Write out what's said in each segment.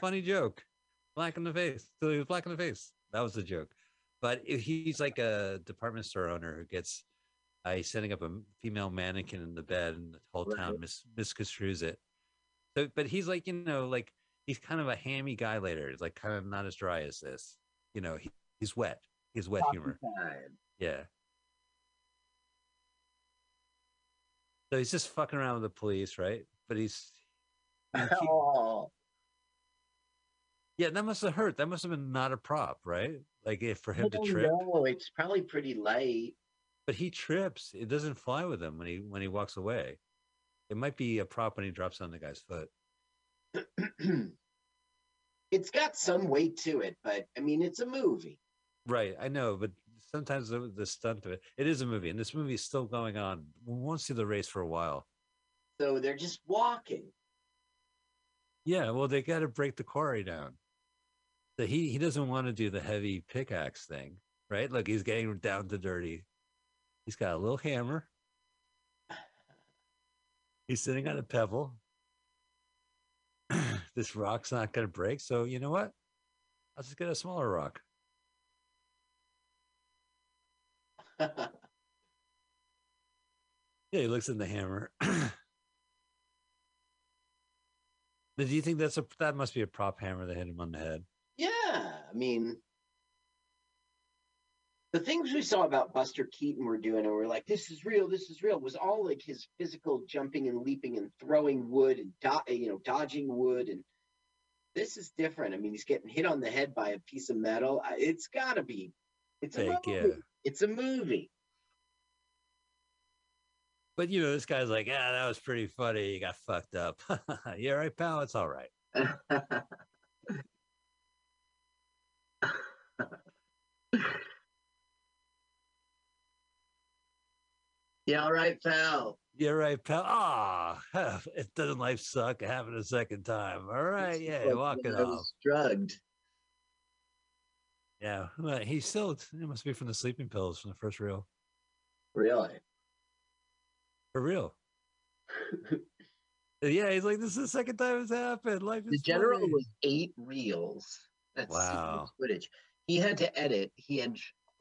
funny joke. Black in the face. So he was black in the face. That was the joke. But if he's like a department store owner who gets, uh, he's setting up a female mannequin in the bed, and the whole town mis- misconstrues it. So, but he's like, you know, like he's kind of a hammy guy later. He's like kind of not as dry as this. You know, he, he's wet. He's wet humor. Yeah. So he's just fucking around with the police, right? But he's he- Oh, yeah, that must have hurt. That must have been not a prop, right? Like if for I him to don't trip. know. It's probably pretty light. But he trips. It doesn't fly with him when he when he walks away. It might be a prop when he drops on the guy's foot. it's got some weight to it, but I mean, it's a movie. Right, I know, but sometimes the, the stunt of it. It is a movie, and this movie is still going on. We won't see the race for a while. So they're just walking. Yeah, well, they got to break the quarry down. So he he doesn't want to do the heavy pickaxe thing, right? Look, he's getting down to dirty. He's got a little hammer. He's sitting on a pebble. this rock's not going to break, so you know what? I'll just get a smaller rock. Yeah, he looks in the hammer. Do you think that's a that must be a prop hammer that hit him on the head? Mean, the things we saw about Buster Keaton were doing, and we're like, this is real, this is real, was all like his physical jumping and leaping and throwing wood and do- you know dodging wood, and this is different. I mean, he's getting hit on the head by a piece of metal. It's got to be. It's a movie. yeah. It's a movie. But you know, this guy's like, yeah, that was pretty funny. You got fucked up. yeah, right, pal. It's all right. yeah, all right, pal. Yeah, right, pal. Ah, it doesn't life suck. It happened a second time. All right, yeah, like walk it I off. drugged. Yeah, well, he's still. It must be from the sleeping pills from the first reel. Really? For real. Yeah, he's like, this is the second time it's happened. Life is. The general funny." was eight reels. That's wow. footage. He had to edit. He had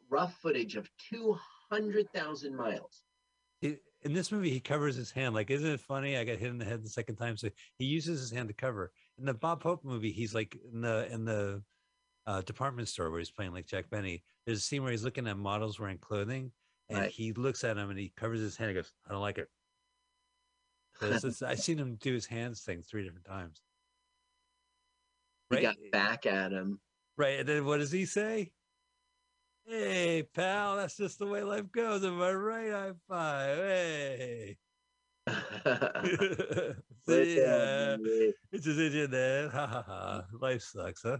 rough footage of two hundred thousand miles. He- in this movie, he covers his hand. Like, isn't it funny? I got hit in the head the second time, so he uses his hand to cover. In the Bob Hope movie, he's like in the in the uh, department store where he's playing like Jack Benny. There's a scene where he's looking at models wearing clothing, and Right. he looks at him and he covers his hand. and goes, "I don't like it." So it's just- I've seen him do his hands thing three different times. He got back at him. right. And then what does he say? Hey, pal, that's just the way life goes. Am I right? High five. Hey. See ya. It's just in there. Ha ha ha. Life sucks, huh?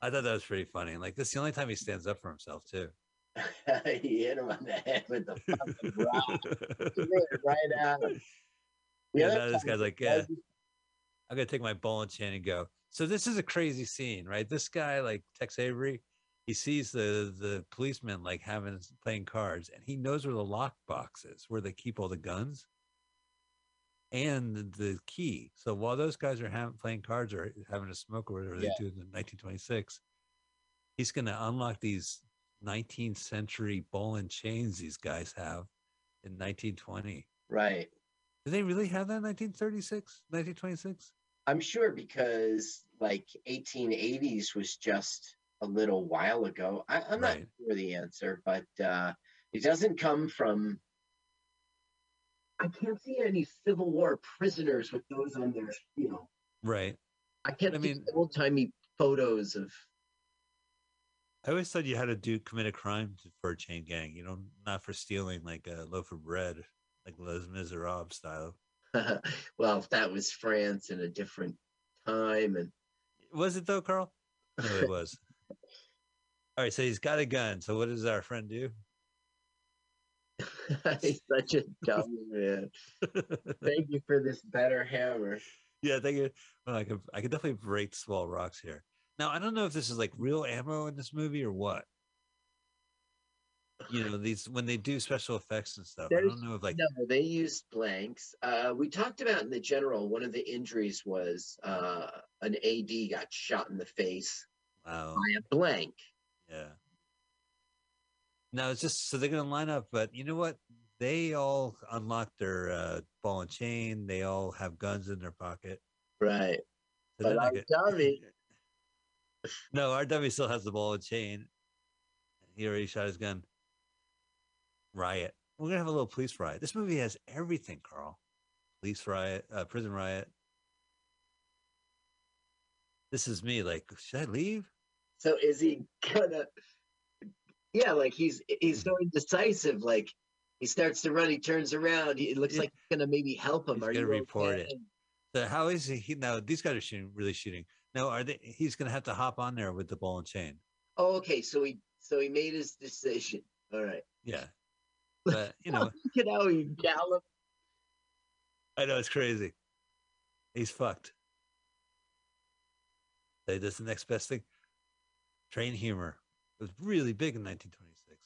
I thought that was pretty funny. Like this is the only time he stands up for himself too. he hit him on the head with the fucking rock. He made it right. The Yeah, now this guy's like, yeah, I'm gonna take my ball and chain and go. So this is a crazy scene, right? This guy, like Tex Avery, he sees the the policeman like having playing cards, and he knows where the lock box is, where they keep all the guns and the, key. So while those guys are having playing cards or having a smoke or whatever Yeah. they do in 1926, he's gonna unlock these 19th century ball and chains these guys have in 1920. Right. Do they really have that in 1936, 1926? I'm sure because like 1880s was just a little while ago. I, I'm not Right. sure the answer, but uh, it doesn't come from. I can't see any Civil War prisoners with those on their, you know. Right. I can't I see mean- old timey photos of. I always thought you had to do commit a crime to- for a chain gang. You know, not for stealing like a loaf of bread, like Les Miserables style. well, if that was France in a different time, and Was it though, Carl? No, it was. All right, so he's got a gun. So what does our friend do? he's such a dumb man. Thank you for this better hammer. yeah, thank you. Well, I could I could definitely break small rocks here. Now I don't know if this is like real ammo in this movie or what. you know these when they do special effects and stuff. I don't know if like no, they used blanks. Uh, we talked about in the general. One of the injuries was uh, an AD got shot in the face wow, by a blank. Yeah. No, it's just so they're gonna line up, but you know what? They all unlock their uh, ball and chain. They all have guns in their pocket. Right. So But our dummy- no, our dummy still has the ball and chain. He already shot his gun. Riot. We're gonna have a little police riot. This movie has everything, Carl. Police riot, uh, prison riot. This is me. Like, should I leave? So is he gonna? Yeah, like he's he's so indecisive. Like he starts to run, he turns around. He, it looks Yeah. like he's gonna maybe help him. He's Are gonna you report okay? it. So how is he? now these guys are shooting, really shooting. Now are they? He's gonna have to hop on there with the ball and chain. Oh, okay. So he so he made his decision. All right. Yeah, but you know, Look at how he galloped. I know it's crazy. He's fucked. Say this the next best thing. Train humor. It was really big in 1926.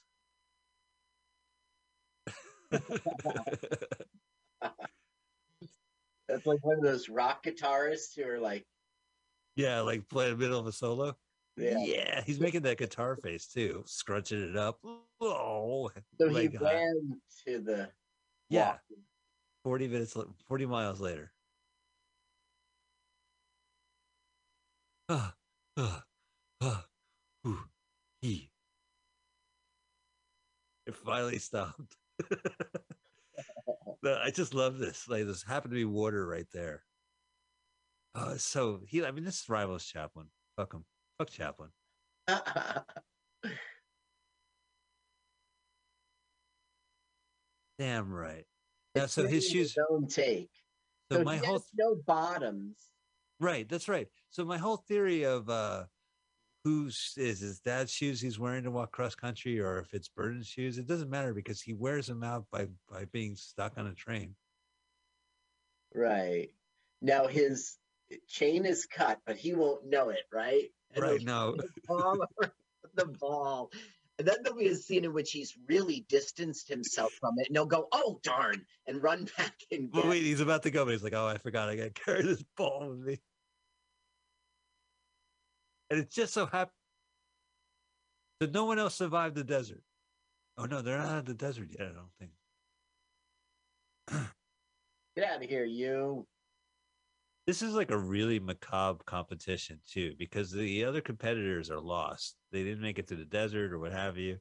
That's like one of those rock guitarists who are like, yeah, like play in the middle of a solo. yeah. Yeah, he's making that guitar face too, scrunching it up. Oh, So he high. ran to the yeah, walk. 40 minutes, 40 miles later. Ah, ah, ah, ooh, he. It finally stopped. No, I just love this. Like, this happened to be water right there. It's so he. I mean, this rivals Chaplin. Fuck him. Fuck Chaplin. Damn right. Now, It's so his shoes. own take. So So, my whole no bottoms. Right, that's right. So my whole theory of uh whose is his dad's shoes he's wearing to walk cross country or if it's Burton's shoes, it doesn't matter because he wears them out by by being stuck on a train. Right. Now his eh, chain is cut, but he won't know it, right? And Right. he'll No. the ball. And then there'll be a scene in which he's really distanced himself from it, and he'll go, "Oh darn!" and run back and get. wait, he's about to go, but he's like, Oh, I forgot I gotta carry this ball with me. And it just so happened that no one else survived the desert. Oh no, they're not at the desert yet, I don't think. Get out of here, you! This is like a really macabre competition too, because the other competitors are lost. They didn't make it to the desert or what have you.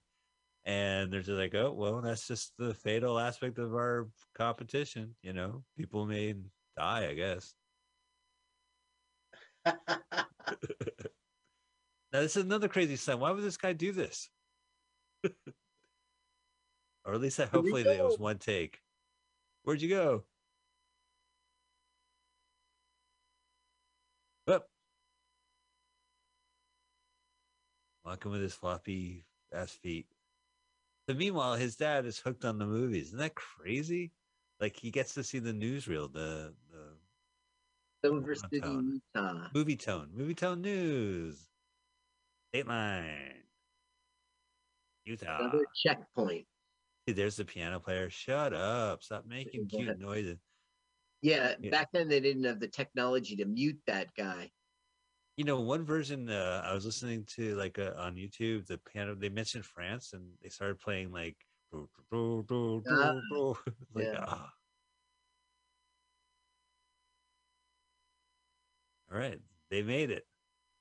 And they're just like, oh, well, that's just the fatal aspect of our competition. You know, people may die, I guess. Now, this is another crazy sign. Why would this guy do this? or at least, I, hopefully, that it was one take. Where'd you go? Up. Walking with his floppy ass feet. So meanwhile, his dad is hooked on the movies. Isn't that crazy? Like he gets to see the newsreel, the the Silver City, Utah. Movietone, movie tone news. Dateline. Utah. Another checkpoint. See, there's the piano player. Shut up. Stop making Go cute noises. Yeah, Yeah. back then they didn't have the technology to mute that guy. You know, one version uh, I was listening to like uh, on YouTube, the piano they mentioned France and they started playing like do, do, do, do, like yeah. All right, they made it.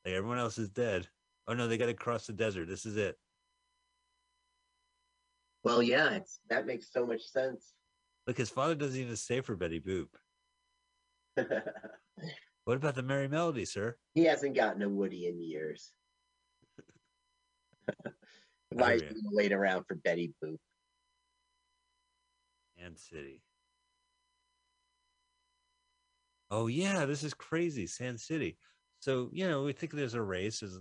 Like everyone else is dead. Oh no, they got to cross the desert. This is it. Well, yeah, it's that makes so much sense. Look, his father doesn't even stay for Betty Boop. What about the Merry Melody, sir? he hasn't gotten a Woody in years. Why is he hear ya. gonna wait around for Betty Boop? and City. Oh yeah, this is crazy, Sand City. So you know, we think there's a race. Is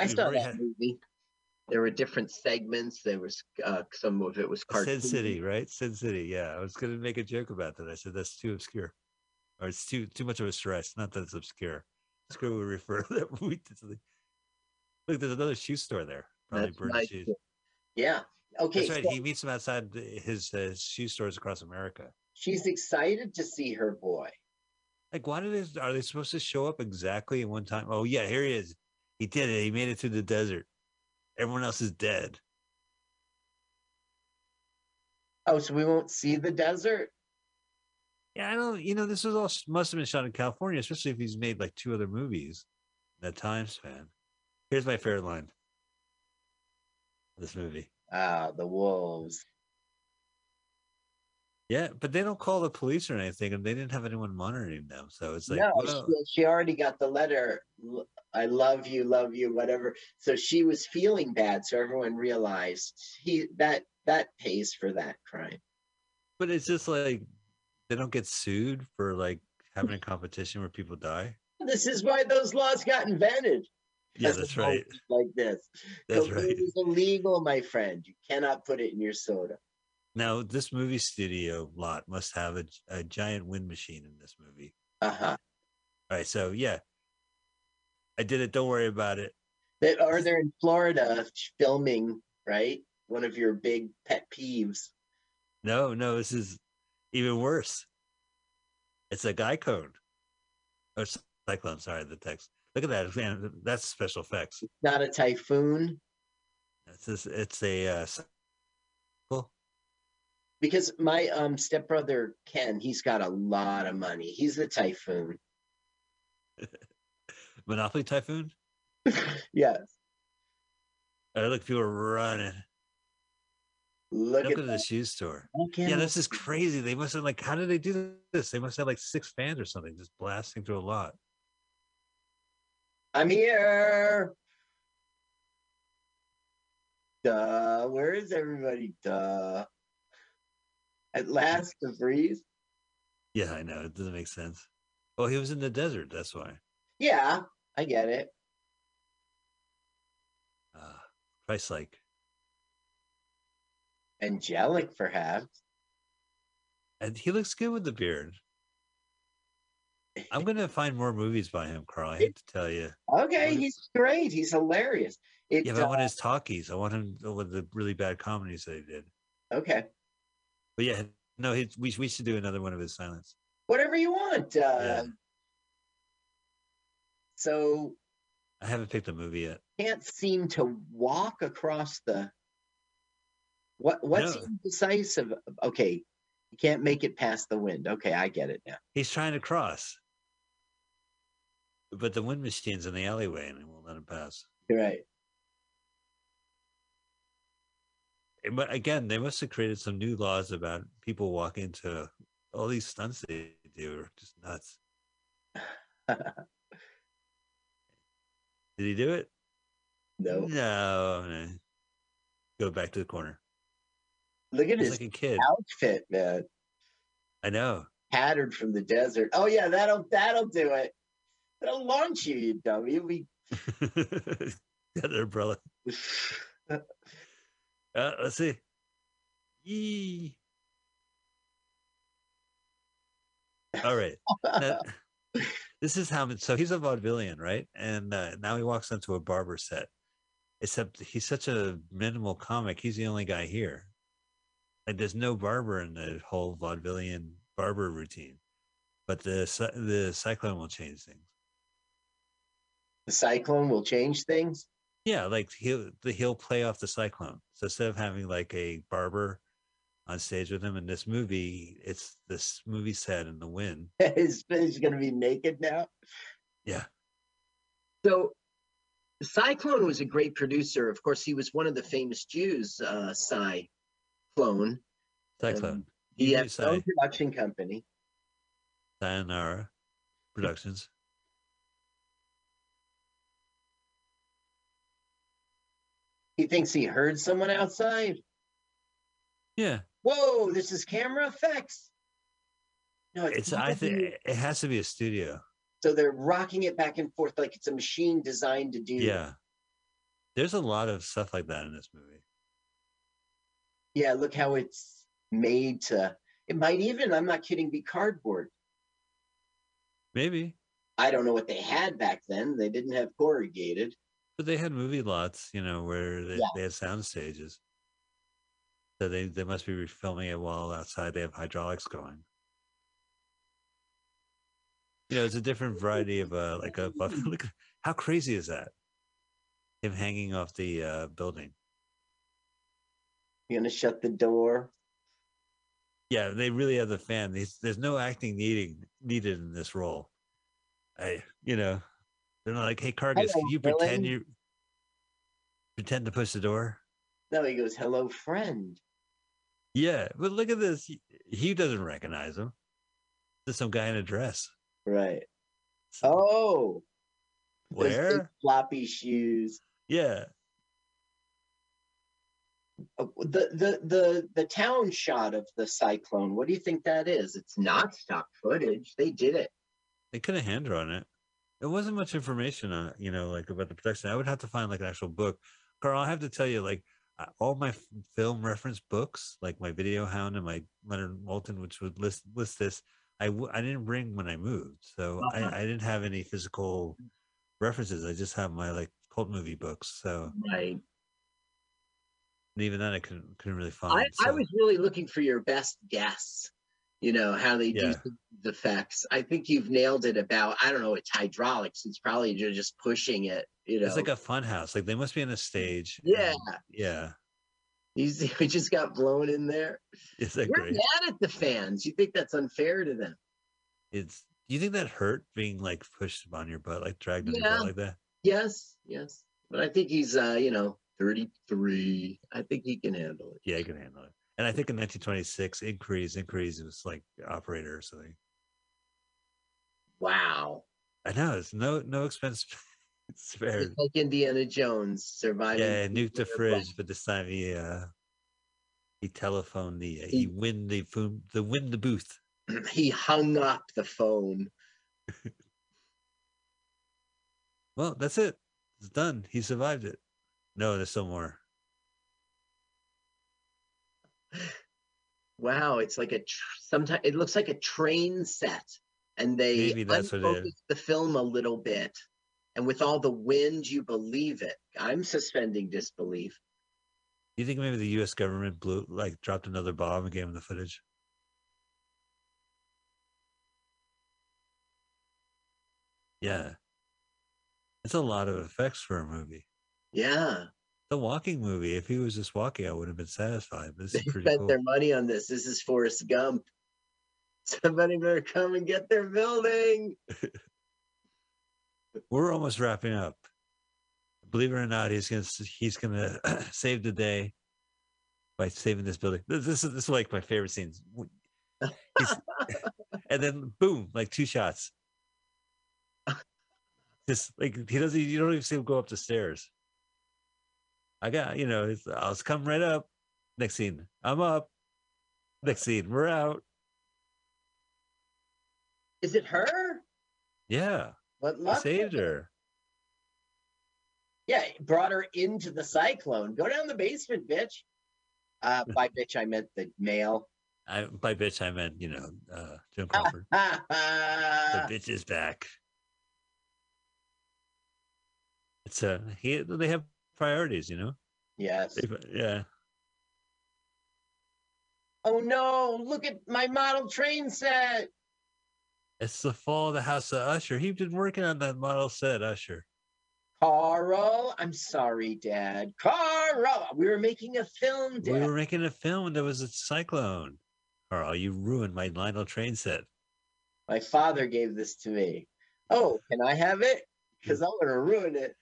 I saw that had- movie. There were different segments. There was uh, some of it was Sin. City, right? Sin City. Yeah, I was gonna make a joke about that. I said that's too obscure, or it's too too much of a stretch. Not that it's obscure. Screw would refer to that movie. to the- Look, there's another shoe store there. Probably Burton nice. shoes. Yeah, Okay, That's right. so He meets him outside his uh, shoe stores across America. she's excited to see her boy. Like, why did they? Are they supposed to show up exactly at one time? Oh yeah, here he is. He did it. He made it through the desert. Everyone else is dead. Oh, so we won't see the desert? Yeah, I don't. You know, this was all must have been shot in California, especially if he's made like two other movies in that time span. Here's my favorite line. This movie. Ah, the wolves. Yeah, but they don't call the police or anything, and they didn't have anyone monitoring them. So it's like, no, well, she, she already got the letter. I love you, love you, whatever. So she was feeling bad. So everyone realized he that that pays for that crime. but it's just like they don't get sued for like having a competition where people die. This is why those laws got invented. Yeah, that's right. Like this. That's Cocaine right. is illegal, my friend. You cannot put it in your soda. Now, this movie studio lot must have a, a giant wind machine in this movie. Uh huh. All right, so yeah, I did it. Don't worry about it. That are there in Florida filming, right? One of your big pet peeves. No, no, this is even worse. It's a guy cone. Or cyclone, sorry, the text. Look at that. Man, that's special effects. Not a typhoon. It's just, it's a uh. Because my um stepbrother Ken, he's got a lot of money. He's the typhoon. Monopoly Typhoon. Yes. Oh, look, people are running. Look, Look at at the shoe store. Yeah, this is crazy. They must have like, how did they do this? They must have like six fans or something, just blasting through a lot. I'm here. Duh. Where is everybody? Duh. At last, the breeze. Yeah, I know. It doesn't make sense. Oh, he was in the desert. That's why. Yeah, I get it. Uh, Christ like. Angelic, perhaps. And he looks good with the beard. I'm gonna find more movies by him, Carl. I hate to tell you. Okay, he's great. He's hilarious. It, Yeah, but I uh, want his talkies. I want him with the really bad comedies that he did. okay, But yeah, no, he, we we should do another one of his silence. whatever you want. Uh, Yeah. So I haven't picked a movie yet. can't seem to walk across the. What what No. seems decisive? Okay, you can't make it past the wind. Okay, I get it now. He's trying to cross, but the wind machine's in the alleyway and it won't let him pass. You're right. But again, they must have created some new laws about people walking into all these stunts they do are just nuts. Did he do it? no, No. no. Go back to the corner. look at He's his like a kid. outfit, man. I know. Tattered from the desert. Oh yeah, that'll that'll do it. That'll launch you, you dummy. We the other umbrella. Uh, let's see. Yee. All right. Now, this is how. So he's a vaudevillian, right? And uh, now he walks into a barber set. Except he's such a minimal comic. He's the only guy here. Like there's no barber in the whole vaudevillian barber routine. But the the cyclone will change things. the cyclone will change things. Yeah, like he'll the- he'll play off the cyclone. So instead of having like a barber on stage with him in this movie, it's this movie set in the wind. His he's gonna be naked now. Yeah. So Cyclone was a great producer. Of course, he was one of the famous Jews, uh Cyclone. Cyclone. Um, He had his own production company. Sayonara Productions. Thinks he heard someone outside. Yeah. Whoa, this is camera effects. No, It's I think it has to be a studio. so they're rocking it back and forth like it's a machine designed to do. Yeah. There's a lot of stuff like that in this movie. Yeah, look how it's made to. It might even, I'm not kidding, be cardboard. Maybe. I don't know what they had back then. They didn't have corrugated. But they had movie lots, you know, where they, Yeah. they had sound stages. So they, they must be refilming it while outside they have hydraulics going. You know, it's a different variety of uh like a look how crazy is that? Him hanging off the uh building. You gonna shut the door? Yeah, they really have the fan. There's, there's no acting needing needed in this role. I you know, they're not like, hey Cargus, Hello, can you pretend you pretend to push the door? No, he goes, "Hello, friend." Yeah, but look at this. He, he doesn't recognize him. There's some guy in a dress. Right. Oh, those big Where? floppy shoes. Yeah. Uh, The the the the town shot of the cyclone. What do you think that is? It's not stock footage. They did it. They could have hand drawn it. There wasn't much information on it, you know, like about the production. I would have to find like an actual book. Carl, I have to tell you, like uh, all my film reference books, like my Video Hound and my Leonard Maltin, which would list list this. I w- I didn't bring when I moved, so Uh-huh. I, I didn't have any physical references. I just have my like cult movie books. So Right. and even then, I couldn't couldn't really find. I, I was really looking for your best guess. You know how they Yeah. do the effects. I think you've nailed it. About I don't know. It's hydraulics. It's probably you're just pushing it. You know. It's like a fun house. Like they must be on a stage. yeah. and- yeah. He's he just got blown in there. Is that You're great? mad at the fans. You think that's unfair to them? It's. Do you think that hurt being like pushed on your butt, like dragged on your butt like that? Yes, yes. But I think he's uh, you know, 33. I think he can handle it. Yeah, he can handle it. And I think in 1926, Inquiries, Inquiries was like operator or something. Wow. I know it's no no expense spared. It's like Indiana Jones surviving. Yeah, nuked the fridge, but this time he uh he telephoned the he He- win the phone the win the booth. he hung up the phone. Well, that's it. It's done. He survived it. No, there's still more. Wow, it's like a tr- sometimes it looks like a train set, and they Maybe that's what it is. unfocus the film a little bit, and with all the wind, you believe it. I'm suspending disbelief. Do you think maybe the U.S. government blew like dropped another bomb and gave him the footage? Yeah, it's a lot of effects for a movie. Yeah, The walking movie. If he was just walking, I would have been satisfied. But this they is pretty spent cool. their money on this. This is Forrest Gump. Somebody better come and get their building. We're almost wrapping up. Believe it or not, he's gonna he's gonna save the day by saving this building. This, this is this is like my favorite scenes. And then boom, like two shots. Just like he doesn't, you don't even see him go up the stairs. I got, you know, it's, I'll just come right up. Next scene, I'm up. Next scene, we're out. Is it her? Yeah, What I luck? saved her. Yeah, brought her into the cyclone. Go down the basement, bitch. Uh, by bitch, I meant the male. I, by bitch, I meant, you know, uh, Joan Crawford. The bitch is back. It's uh he they have priorities, you know. yes. Yeah, Oh no, look at my model train set. it's the fall of the House of Usher. He's been working on that model set, Usher. Carl, I'm sorry, Dad. Carl, we were making a film, We were making a film and there was a cyclone. Carl, you ruined my Lionel train set. My father gave this to me. Oh, can I have it? Because I'm gonna ruin it.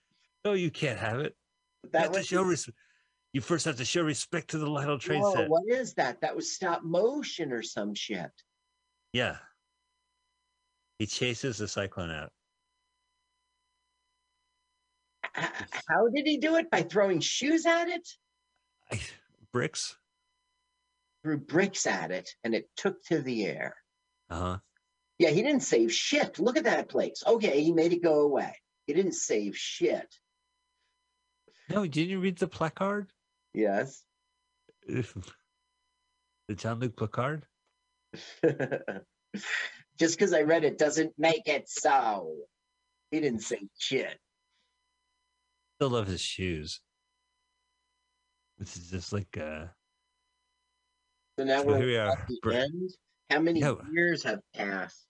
No, you can't have it. You That was show res- You first have to show respect to the Lionel train Whoa, set. what is that? That was stop motion or some shit. Yeah. He chases the cyclone out. How did he do it? By throwing shoes at it? I, bricks. Threw bricks at it, and it took to the air. Uh huh. Yeah, he didn't save shit. Look at that place. Okay, he made it go away. He didn't save shit. No, didn't you read the placard? Yes. the John Luc placard? Just because I read it doesn't make it so. He didn't say shit. Still love his shoes. This is just like uh So now So we're here we are. at the Br- end. How many Yeah. years have passed?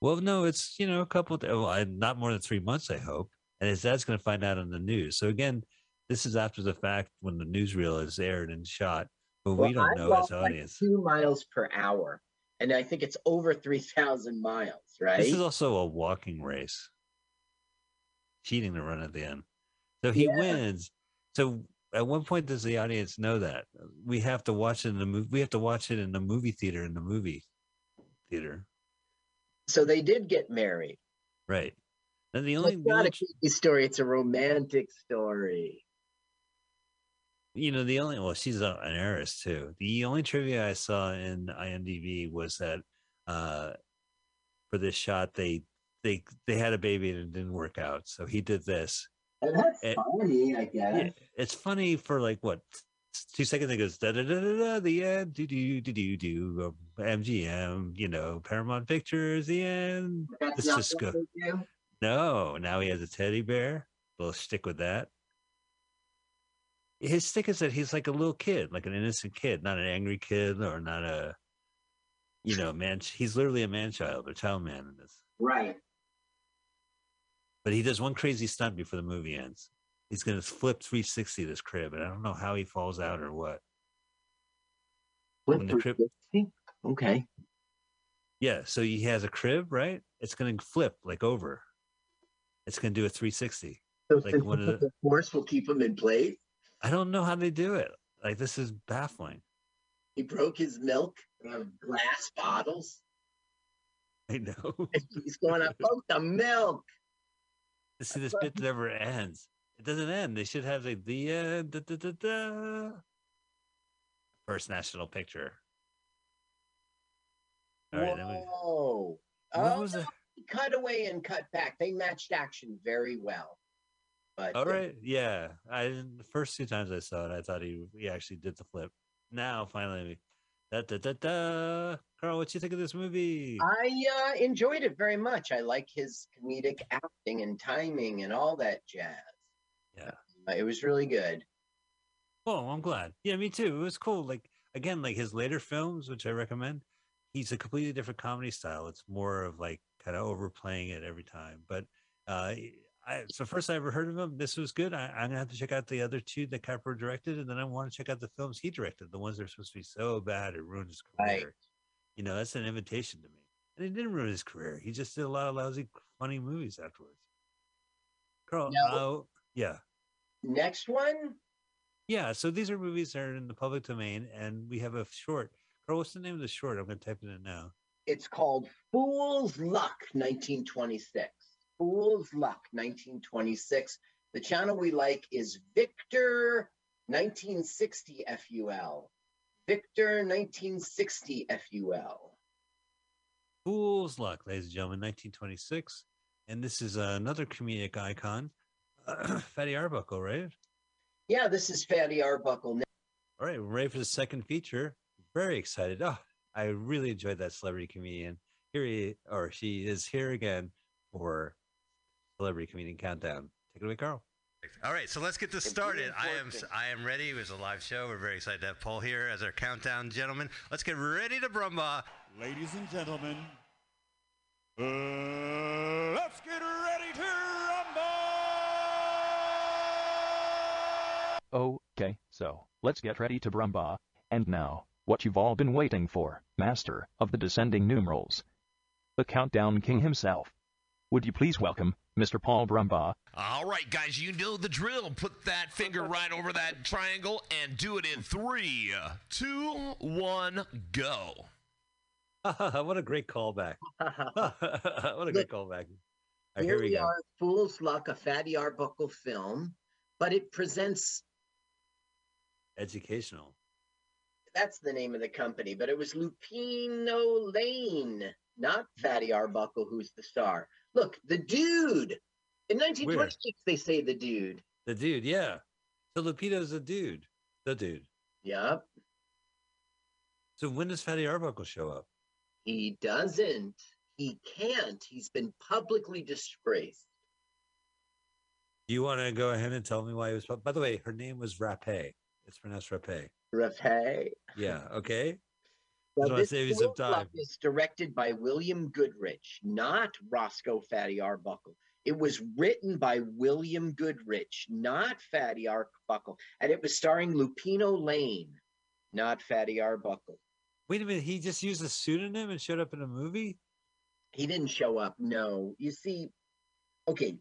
Well, no, it's you know a couple. Of, well, not more than three months, I hope. And his dad's going to find out on the news. So again, this is after the fact when the newsreel is aired and shot, but we don't I know as like audience. two miles per hour, and I think it's over three thousand miles. Right? This is also a walking race. Cheating the run at the end. So he Yeah. wins. So at one point does the audience know that? We have to watch it in the movie we have to watch it in the movie theater in the movie theater. so they did get married. Right. And the only, the not a story; it's a romantic story. You know, the only well, she's a, an heiress too. The only trivia I saw in IMDb was that uh for this shot they they they had a baby and it didn't work out. So he did this. And that's funny, I guess. Yeah, it's funny for like what two seconds. It goes da da da da da. The end. Do do do do do. MGM. You know, Paramount Pictures. The end. That's Let's just what go. No, now he has a teddy bear. We'll stick with that. His stick is that he's like a little kid, like an innocent kid, not an angry kid or not a, you know, man. He's literally a man child or child man in this. Right. But he does one crazy stunt before the movie ends. He's going to flip 360 this crib, and I don't know how he falls out or what. Flip the crib- 360? Okay. Yeah, so he has a crib, right? It's going to flip like over. It's going to do a 360. So Like one of the- the force will keep him in place. I don't know how they do it. Like this is baffling. He broke his milk of glass bottles. I know. He's going, to broke the milk. See, this bit never ends. It doesn't end. They should have like the end. Da, da, da, da. First national picture. All right. Then we, Whoa. what Oh, was no, it? cut away and cut back. They matched action very well. But All right. Yeah. I the first two times I saw it, I thought he he actually did the flip. Now finally, da da da da. Carl, what do you think of this movie? I uh, enjoyed it very much. I like his comedic acting and timing and all that jazz. Yeah. Uh, it was really good. Oh, I'm glad. Yeah, me too. It was cool. Like again, like his later films, which I recommend. He's a completely different comedy style. It's more of like kind of overplaying it every time. But uh I it's the first I ever heard of him. This was good. I, I'm gonna have to check out the other two that Capra directed, and then I want to check out the films he directed, the ones that are supposed to be so bad it ruined his career. Right. You know, that's an invitation to me. And it didn't ruin his career. He just did a lot of lousy, funny movies afterwards. Carl, uh, yeah. Next one, Yeah, so these are movies that are in the public domain, and we have a short. Carl, what's the name of the short? I'm going to type it in now. it's called Fool's Luck 1926. Fool's Luck 1926. The channel we like is Victor 1960 FUL. Victor 1960 FUL. Fool's Luck, ladies and gentlemen, 1926. And this is another comedic icon, Fatty Arbuckle, right? Yeah, this is Fatty Arbuckle. All right, we're ready for the second feature. Very excited. Oh, I really enjoyed that celebrity comedian. Here he or she is here again for Celebrity Comedian Countdown. Take it away, Carl. All right, so let's get this started. I am. I am ready. It was a live show. We're very excited to have Paul here as our countdown gentleman. Let's get ready to brumba. Ladies and gentlemen, uh, let's get ready to rumble! Okay, so, let's get ready to Brumba. And now, what you've all been waiting for, Master of the Descending Numerals. The Countdown King himself. Would you please welcome Mr. Paul Brumba? All right, guys, you know the drill. Put that finger right over that triangle and do it in three, two, one, go. what a great callback. what a great callback. All right, Here here we we go. are, Fool's Luck, a Fatty Arbuckle film, but it presents Educational. that's the name of the company, but it was Lupino Lane, not Fatty Arbuckle, who's the star. Look, the dude. In 1926, they say the dude. The dude, yeah. So Lupino's a dude. The dude. Yep. So when does Fatty Arbuckle show up? He doesn't. He can't. He's been publicly disgraced. Do you want to go ahead and tell me why he was? By the way, her name was Rapé. It's pronounced Rapé. Rapé. Yeah. Okay. Now, Just want to this save you some time. is directed by William Goodrich, not Roscoe Fatty Arbuckle. It was written by William Goodrich, not Fatty Arbuckle, and it was starring Lupino Lane, not Fatty Arbuckle. Wait a minute, he just used a pseudonym and showed up in a movie? He didn't show up. No, you see, okay,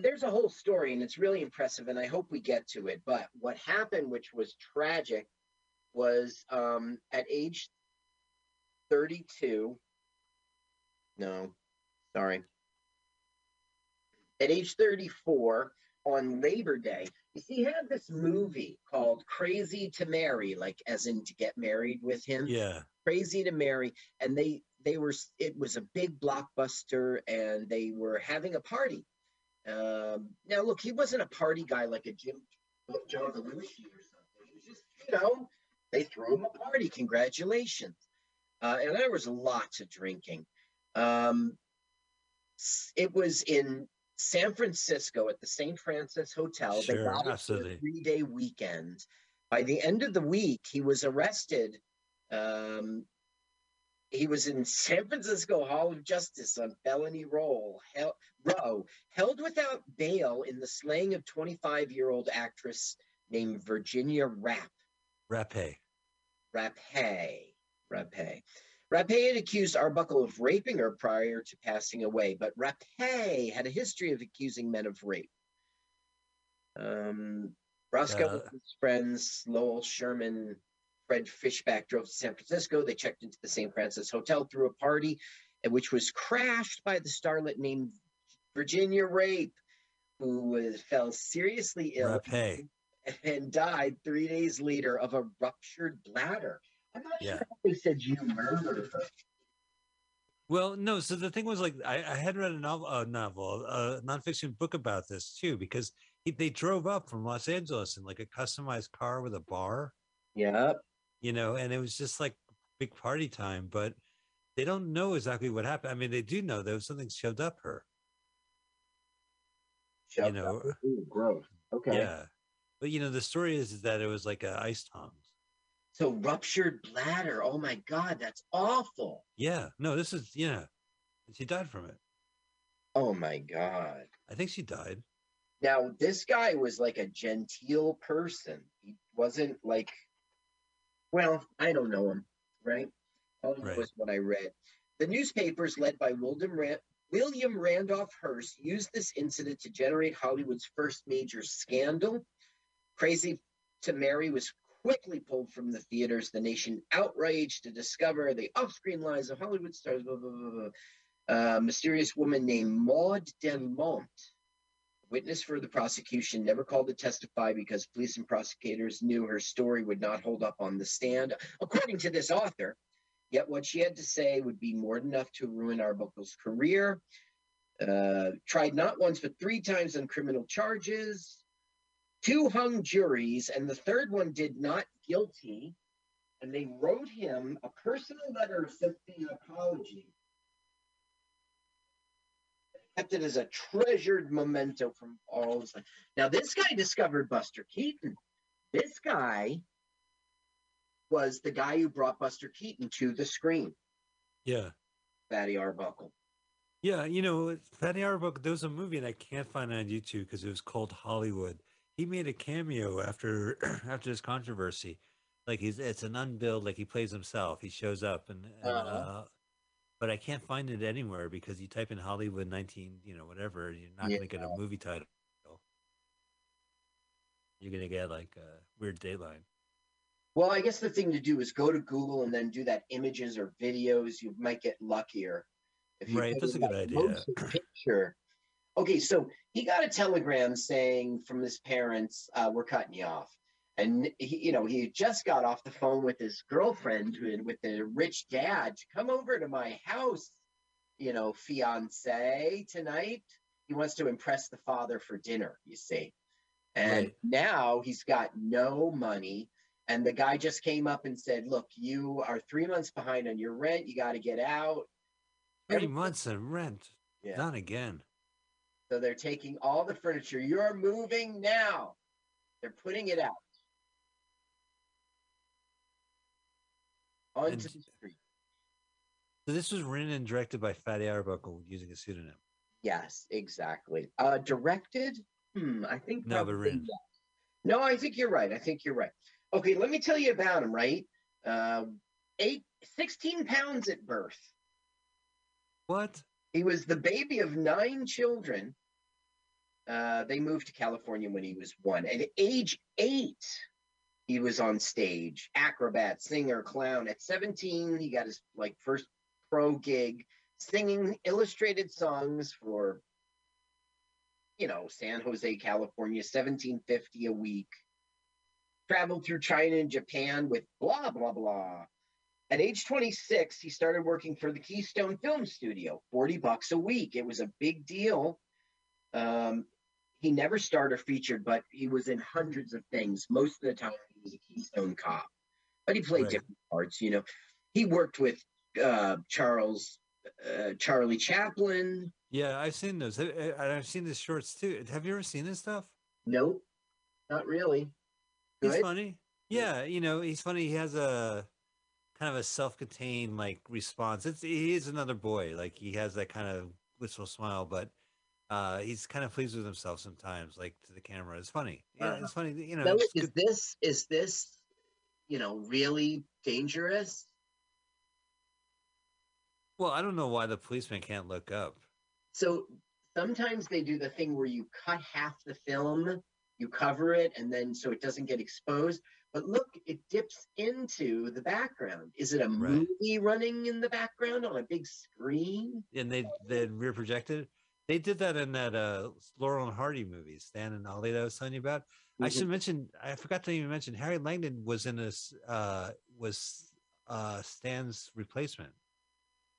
there's a whole story, and it's really impressive, and I hope we get to it. But what happened, which was tragic, was um, at age 32. No, sorry. At age 34, on Labor Day, you see, he had this movie called Crazy to Marry, like as in to get married with him Yeah. crazy to marry and they they were it was a big blockbuster and they were having a party um now look he wasn't a party guy like a jim john belushi or something he was just you know they threw him a party. Congratulations. Uh, and there was lots of drinking. Um it was in san francisco at the st francis hotel. They Sure, got for a absolutely. three-day weekend. By the end of the week he was arrested um, he was in San Francisco Hall of Justice on felony roll, hel- row, held without bail in the slaying of 25 year old actress named Virginia Rapp. Rape. Rapay. Rapay. Rapay had accused Arbuckle of raping her prior to passing away, but Rapay had a history of accusing men of rape. Um, Roscoe Yeah. and his friends, Lowell Sherman, Fred Fishback, drove to San Francisco. They checked into the St. Francis Hotel, threw a party, which was crashed by the starlet named Virginia Rape, who was, fell seriously ill Rape. And died three days later of a ruptured bladder. I'm not Yeah. sure they said you murdered her. Well, no. So the thing was, like, I, I had read a novel, a novel, a nonfiction book about this too, because he, they drove up from Los Angeles in like a customized car with a bar, Yeah. you know, and it was just like big party time. But they don't know exactly what happened. I mean, they do know there was something shoved up her. Shoved know, up. Ooh, gross. Okay. Yeah, but you know, the story is, is that it was like a ice tongs. So ruptured bladder. Oh my God, that's awful. Yeah, no, this is yeah, she died from it. Oh my God. I think she died. Now this guy was like a genteel person. He wasn't like, well, I don't know him, right? All Right. is what I read. The newspapers, led by William, Ran- William Randolph Hearst, used this incident to generate Hollywood's first major scandal. Crazy to Marry was quickly pulled from the theaters. The nation outraged to discover the off-screen lives of Hollywood stars. Blah, blah, blah, blah. A mysterious woman named Maud Delmont witness for the prosecution never called to testify because police and prosecutors knew her story would not hold up on the stand, according to this author. Yet what she had to say would be more than enough to ruin Arbuckle's career. Uh, tried not once but three times on criminal charges, two hung juries, and the third one did not guilty. And they wrote him a personal letter of sympathy and apology kept it as a treasured memento from all his life. Now, this guy discovered Buster Keaton. This guy was the guy who brought Buster Keaton to the screen, Yeah. Fatty Arbuckle. Yeah, you know, Fatty Arbuckle, there was a movie and I can't find it on YouTube because it was called Hollywood. He made a cameo after after this controversy. Like he's it's an unbilled, like he plays himself. He shows up and, and Uh-huh. uh, but I can't find it anywhere because you type in Hollywood nineteen, you know, whatever, you're not gonna get a movie title. You're gonna get like a weird dateline. Well, I guess the thing to do is go to Google and then do that images or videos. You might get luckier. If you Right, that's a good idea. Picture. Okay, so he got a telegram saying from his parents, uh, "We're cutting you off," and he, you know, he just got off the phone with his girlfriend with the rich dad to come over to my house. You know, fiance tonight. He wants to impress the father for dinner. You see, and Right. now he's got no money. And the guy just came up and said, Look, you are three months behind on your rent. You got to get out. Three months of rent. Yeah. Not again. So they're taking all the furniture. You're moving now. They're putting it out. onto And- the street. So this was written and directed by Fatty Arbuckle using a pseudonym. Yes, exactly. Uh, directed? Hmm, I think No, but written. yes. No, I think you're right. I think you're right. Okay, let me tell you about him. Right, uh, eight, 16 pounds at birth. What? He was the baby of nine children. Uh, they moved to California when he was one. At age eight, he was on stage, acrobat, singer, clown. At 17, he got his like first pro gig, singing illustrated songs for, you know, San Jose, California, 1750 a week. Traveled through China and Japan with blah blah blah. At age 26, he started working for the Keystone Film Studio, 40 bucks a week. It was a big deal. Um, he never starred or featured, but he was in hundreds of things. Most of the time, he was a Keystone cop, but he played Right. different parts. You know, he worked with uh, Charles, uh, Charlie Chaplin. Yeah, I've seen those. I- I- and I've seen his shorts too. Have you ever seen his stuff? Nope, not really. He's funny. Yeah, you know, he's funny. He has a kind of a self-contained like response. It's he is another boy. Like he has that kind of wistful smile, but uh he's kind of pleased with himself sometimes, like to the camera. It's funny. Yeah, Uh-huh. it's funny. You know, So is good- this is this, you know, really dangerous? well, I don't know why the policeman can't look up. So sometimes they do the thing where you cut half the film, you cover it, and then so it doesn't get exposed. But look, it dips into the background. Is it a Right. movie running in the background on a big screen? And they they rear projected. They did that in that uh Laurel and Hardy movie, Stan and Ollie that I was telling you about. I Mhm. should mention I forgot to even mention Harry Langdon was in this uh was uh Stan's replacement.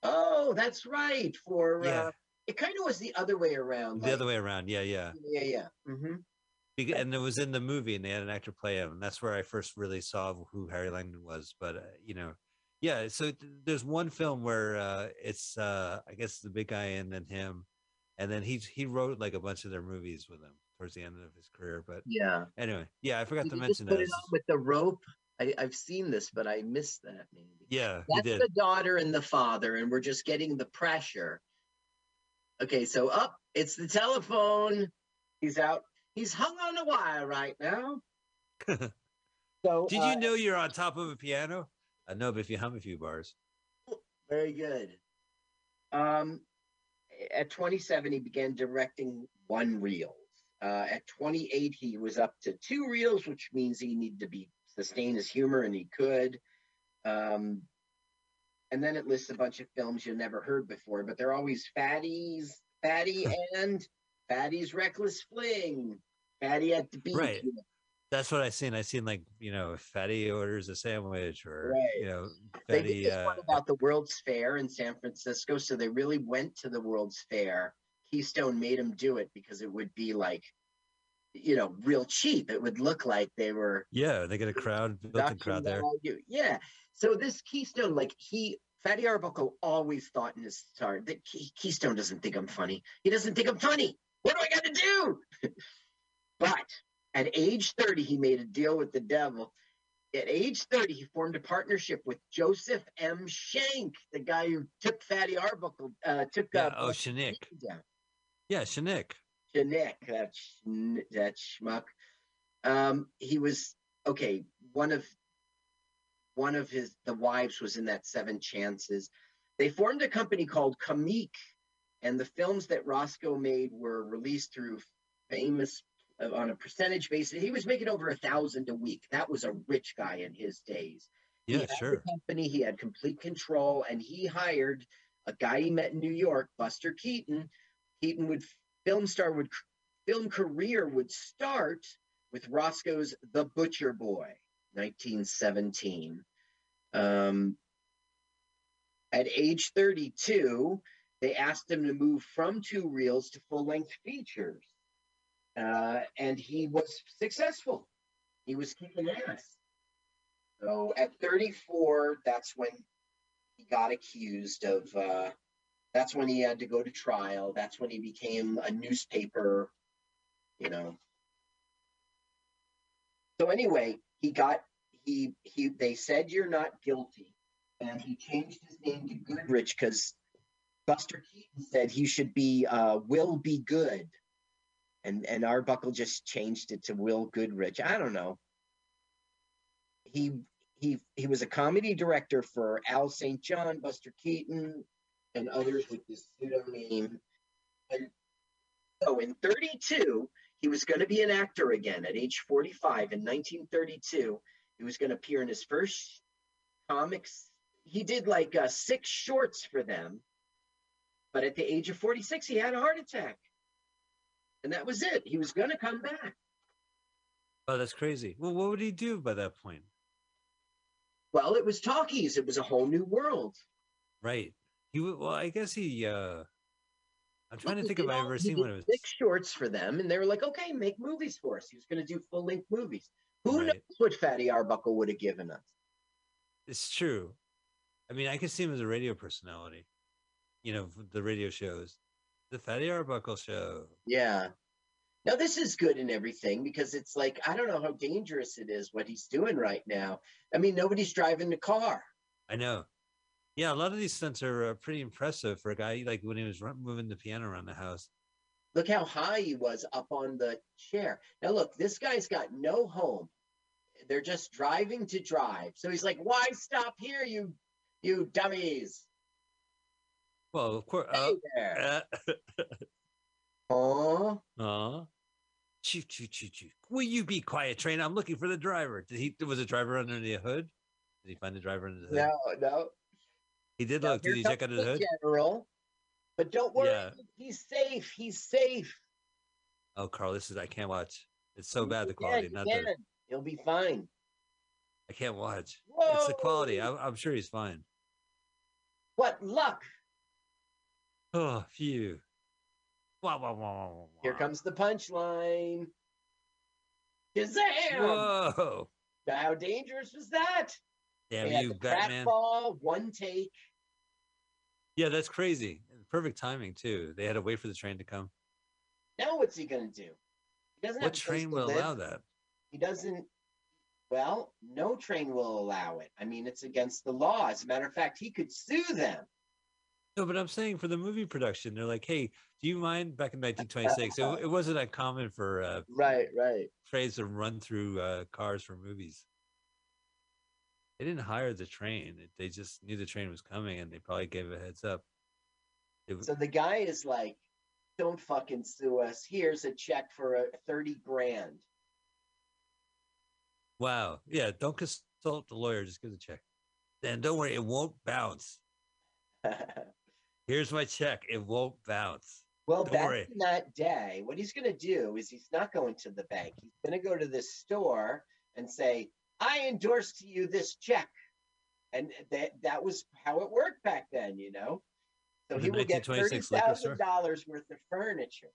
Oh, that's right. For Yeah. uh, it kind of was the other way around. The other way around. Yeah, yeah. Yeah, yeah. hmm Bec- and it was in the movie and they had an actor play him and that's where i first really saw who harry langdon was but uh, you know yeah so th- there's one film where uh it's uh i guess the big guy and then him and then he he wrote like a bunch of their movies with him towards the end of his career but Yeah. anyway yeah i forgot Did to mention that with the rope. I, I've seen this, but I missed that. Maybe. yeah That's the daughter and the father, and we're just getting the pressure. Okay, so up, it's the telephone. He's out. He's hung on a wire right now. So did uh, you know you're on top of a piano i know but if you hum a few bars Very good. Um, at 27, he began directing one reels. Uh, at 28, he was up to two reels, which means he needed to be sustain his humor, and he could. Um, and then it lists a bunch of films you never heard before, but they're always Fatty's, Fatty and Fatty's Reckless Fling, Fatty at the Beach. Right. you know. That's what i seen i seen like you know fatty orders a sandwich or Right. you know They fatty did this uh one about the World's Fair in San Francisco, so they really went to the World's Fair. Keystone made them do it because it would be like, you know, real cheap. It would look like they were yeah they get a crowd built-in production crowd there. Yeah. So this Keystone, like he, Fatty Arbuckle always thought in his heart that Key- Keystone doesn't think I'm funny. He doesn't think I'm funny. What do I got to do? but at age 30, he made a deal with the devil. At age 30, he formed a partnership with Joseph M. Schenck, the guy who took Fatty Arbuckle, uh, took yeah, uh, oh Shanik. down. Yeah, Shanik. Janek, that schn- that schmuck. Um, he was okay. One of one of his the wives was in that Seven Chances. They formed a company called Comique, and the films that Roscoe made were released through famous on a percentage basis. He was making over a thousand a week. That was a rich guy in his days. He Yeah, sure. company. He had complete control, and he hired a guy he met in New York, Buster Keaton. Keaton would film star would film career would start with Roscoe's The Butcher Boy, 1917. Um, at age 32, they asked him to move from two reels to full length features. Uh, and he was successful. He was kicking ass. So at 34, that's when he got accused of, uh, that's when he had to go to trial. That's when he became a newspaper, you know. So anyway, he got, he, he, they said you're not guilty and he changed his name to Goodrich because Buster Keaton said he should be uh, Will Be Good, and and Arbuckle just changed it to Will Goodrich. I don't know. He he he was a comedy director for Al St. John, Buster Keaton, and others with this pseudonym. And so in 32, he was going to be an actor again at age 45 in 1932. He was going to appear in his first comics. He did like uh, six shorts for them. But at the age of 46, he had a heart attack. And that was it. He was going to come back. Oh, that's crazy. Well, what would he do by that point? Well, it was talkies. It was a whole new world. Right. He. Well, I guess he. uh I'm trying to think if I ever seen one of his. six shorts for them, and they were like, "Okay, make movies for us." He was going to do full length movies. Who Right. knows what Fatty Arbuckle would have given us? It's true. I mean, I could see him as a radio personality. You know, the radio shows, the Fatty Arbuckle show. Yeah. Now this is good and everything because it's like I don't know how dangerous it is what he's doing right now. I mean, nobody's driving the car. I know. Yeah, a lot of these stunts are uh, pretty impressive for a guy like when he was run- moving the piano around the house. Look how high he was up on the chair. Now look, this guy's got no home. They're just driving to drive. So he's like, "Why stop here, you you dummies?" Well, of course. Hey there. Uh, Oh, uh, choo choo choo choo. Will you be quiet, train? I'm looking for the driver. Did he? Was the driver under the hood? Did he find the driver under the hood? no, no. He did Now, look. Did he check under the hood? General. But don't worry, Yeah. he's safe. He's safe. Oh, Carl, this is I can't watch. It's so bad the quality. you Not the can. He'll be fine. I can't watch. It's the quality. I'm, I'm sure he's fine. What luck! Oh, phew. Wow, wow, wow, wow, wow, Here comes the punchline. Shazam! Whoa! How dangerous was that? Damn They you, Batman! Ball, one take. Yeah, that's crazy. Perfect timing too. They had to wait for the train to come. Now what's he gonna do? He doesn't What train will live. allow that? He doesn't. Well, no train will allow it. I mean, it's against the law. As a matter of fact, he could sue them. No, but I'm saying for the movie production, they're like, "Hey, do you mind?" Back in 1926, it, it wasn't that common for uh, Right, right. trains to run through uh, cars for movies. They didn't hire the train; they just knew the train was coming, and they probably gave a heads up. It So the guy is like, "Don't fucking sue us. Here's a check for a thirty grand." wow, yeah. Don't consult the lawyer; just give the check. And don't worry, it won't bounce. Here's my check; it won't bounce. Well, Don't back worry. in that day, what he's going to do is he's not going to the bank. He's going to go to this store and say, "I endorse to you this check," and that that was how it worked back then, you know. So In he the will get thirty 1926 liquor store? thousand dollars worth of furniture.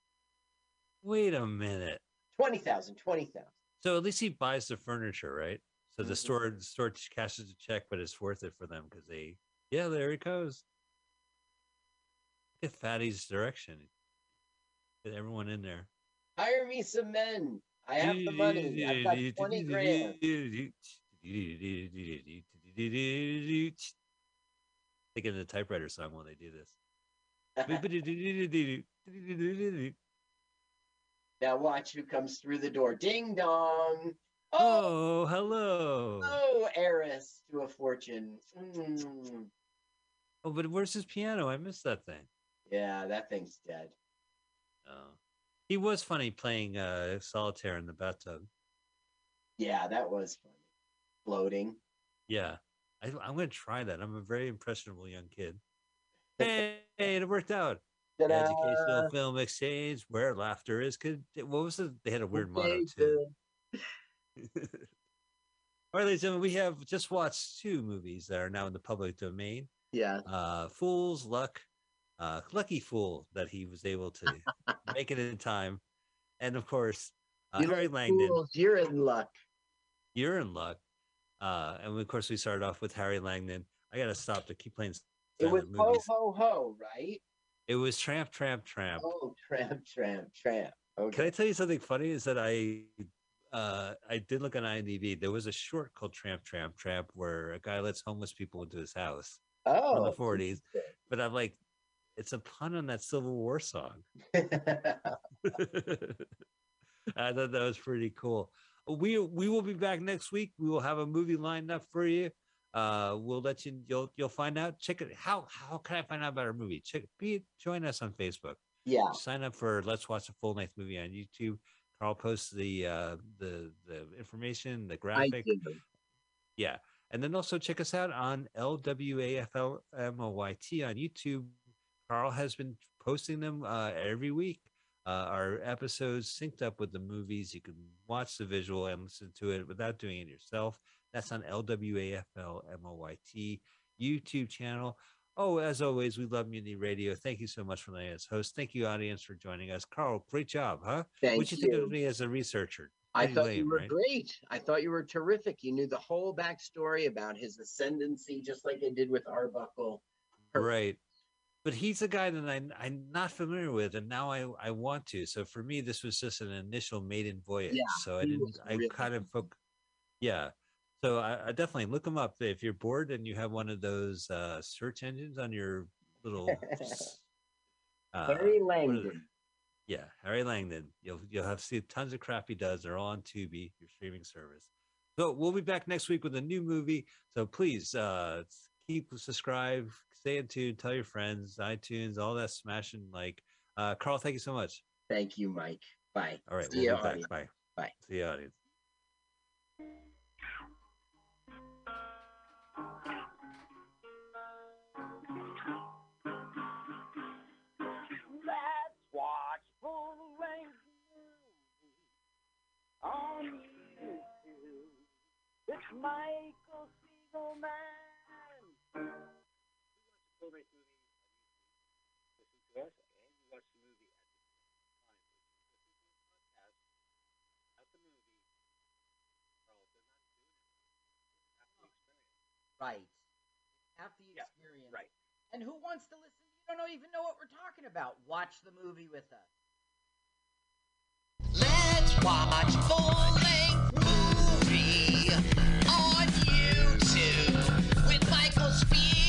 Wait a minute. Twenty thousand, twenty thousand. So at least he buys the furniture, right? So the Mhm. store the store cashes a check, but it's worth it for them because they, yeah, there he goes. Look at Fatty's direction. Get everyone in there. Hire me some men. I have the money. I've got twenty grand. Thinking of the typewriter song while they do this. now watch who comes through the door. Ding dong. Oh, Oh, hello. oh, heiress to a fortune. Mm. Oh, but where's his piano? I missed that thing. Yeah, that thing's dead. Oh. He was funny playing uh, solitaire in the bathtub. Yeah, that was funny. Floating. Yeah. I, I'm going to try that. I'm a very impressionable young kid. Hey, it worked out. Ta-da! Educational film exchange where laughter is. Could what was it? They had a weird motto too. All right, ladies and gentlemen, we have just watched two movies that are now in the public domain. Yeah. Uh, Fool's Luck, uh, Lucky Fool that he was able to make it in time, and of course, uh, you Harry Langdon. Fools, you're in luck. You're in luck. Uh, and of course, we started off with Harry Langdon. I got to stop to keep playing It was silent ho ho ho, right? It was Tramp, Tramp, Tramp. Oh, tramp, tramp, tramp. Okay. Can I tell you something funny? Is that I uh, I did look on IMDb. There was a short called Tramp, Tramp, Tramp, where a guy lets homeless people into his house Oh, from the 40s. But I'm like, it's a pun on that Civil War song. I thought that was pretty cool. We we will be back next week. We will have a movie lined up for you. Uh, we'll let you. You'll you'll find out. Check it. How how can I find out about our movie? Check. Be join us on Facebook. yeah. Sign up for Let's Watch a Full Length Movie on YouTube. Carl posts the uh, the the information, the graphic. Yeah. And then also check us out on LWAFLMOYT on YouTube. Carl has been posting them uh, every week. Uh, our episodes synced up with the movies. You can watch the visual and listen to it without doing it yourself. That's on LWAFLMOYT YouTube channel. Oh, as always, we love Mutiny Radio. Thank you so much for letting us host. Thank you, audience, for joining us. Carl, great job, huh? Thank What'd you, you. think of me as a researcher? I thought lame, you were right? great. I thought you were terrific. You knew the whole backstory about his ascendancy, just like I did with Arbuckle. Perfect. Right. But he's a guy that I, I'm not familiar with, and now I, I want to. So for me, this was just an initial maiden voyage. Yeah, so I didn't. was I really kind of, foc- yeah. So I, I definitely look him up if you're bored and you have one of those uh, search engines on your little. uh, Harry what are they? Langdon. Yeah, Harry Langdon. You'll you'll have see tons of crap he does. They're all on Tubi, your streaming service. So we'll be back next week with a new movie. So please uh keep subscribe, stay in tune, tell your friends, iTunes, all that smashing like. Uh Carl, thank you so much. Thank you, Mike. Bye. All right, See we'll ya, be back. Bye. Bye. See you, audience. Let's watch Full length movie. Listen to us and you watch the movie at the same time. Listen to the podcast at the movie. Carl, they're not doing it. Have the experience. Right. Have the Yeah, experience. right. And who wants to listen? You don't even know what we're talking about. Watch the movie with us. Let's watch full length movie on YouTube with Michael Spiegelman.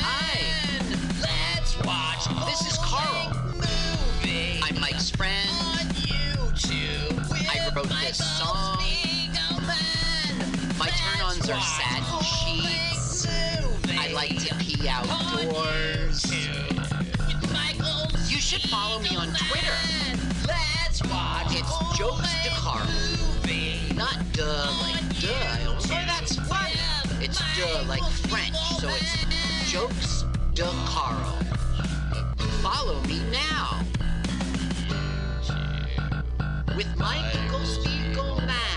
Hi. Let's watch This is Carl. movie I'm Mike's friend. on YouTube. I wrote this song. My turn-ons are sad sheets. I like to pee outdoors. You should follow me on Twitter. Let's watch It's Jokes to Carl. Not duh like duh. Although that's funny. It's duh like French, so it's jokes de caro. Follow me now. With Michael Spiegelman.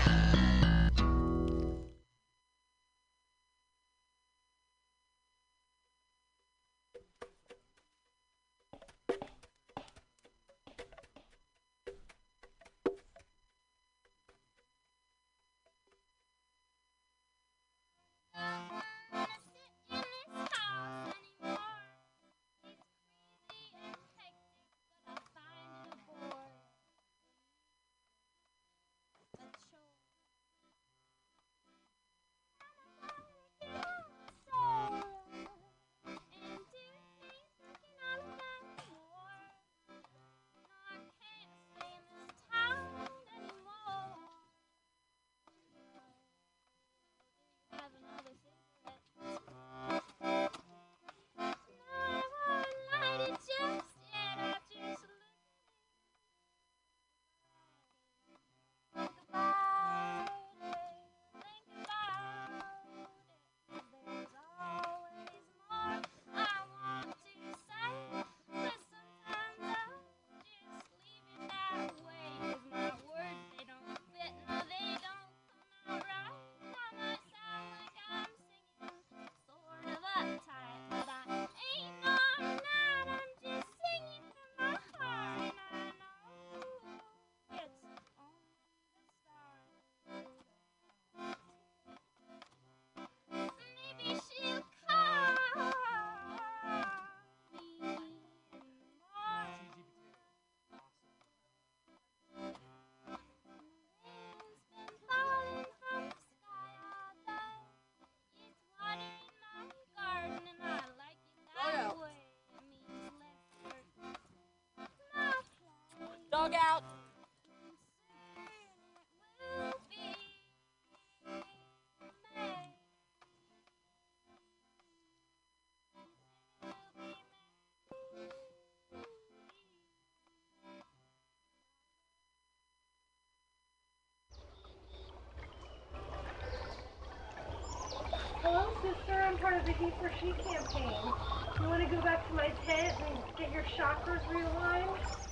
Dog out. Hello, sister. I'm part of the He for She campaign. You want to go back to my tent and get your chakras realigned?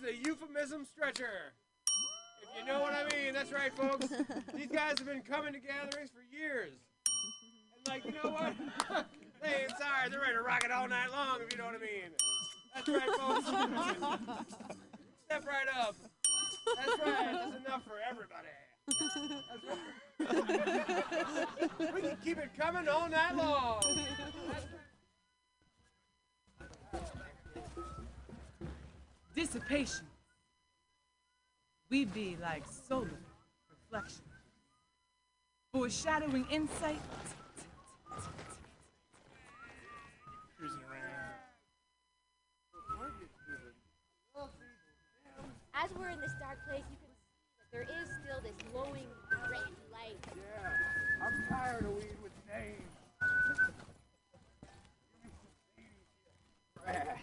the euphemism stretcher. If you know what I mean, that's right, folks. These guys have been coming to gatherings for years. And like, you know what? they ain't sorry. They're ready to rock it all night long, if you know what I mean. That's right, folks. Step right up. That's right. There's enough for everybody. That's right. we can keep it coming all night long. Dissipation. We be like solar reflection. Foreshadowing insight. As we're in this dark place, you can see that there is still this glowing red light. Yeah, I'm tired of weed with names. Trash.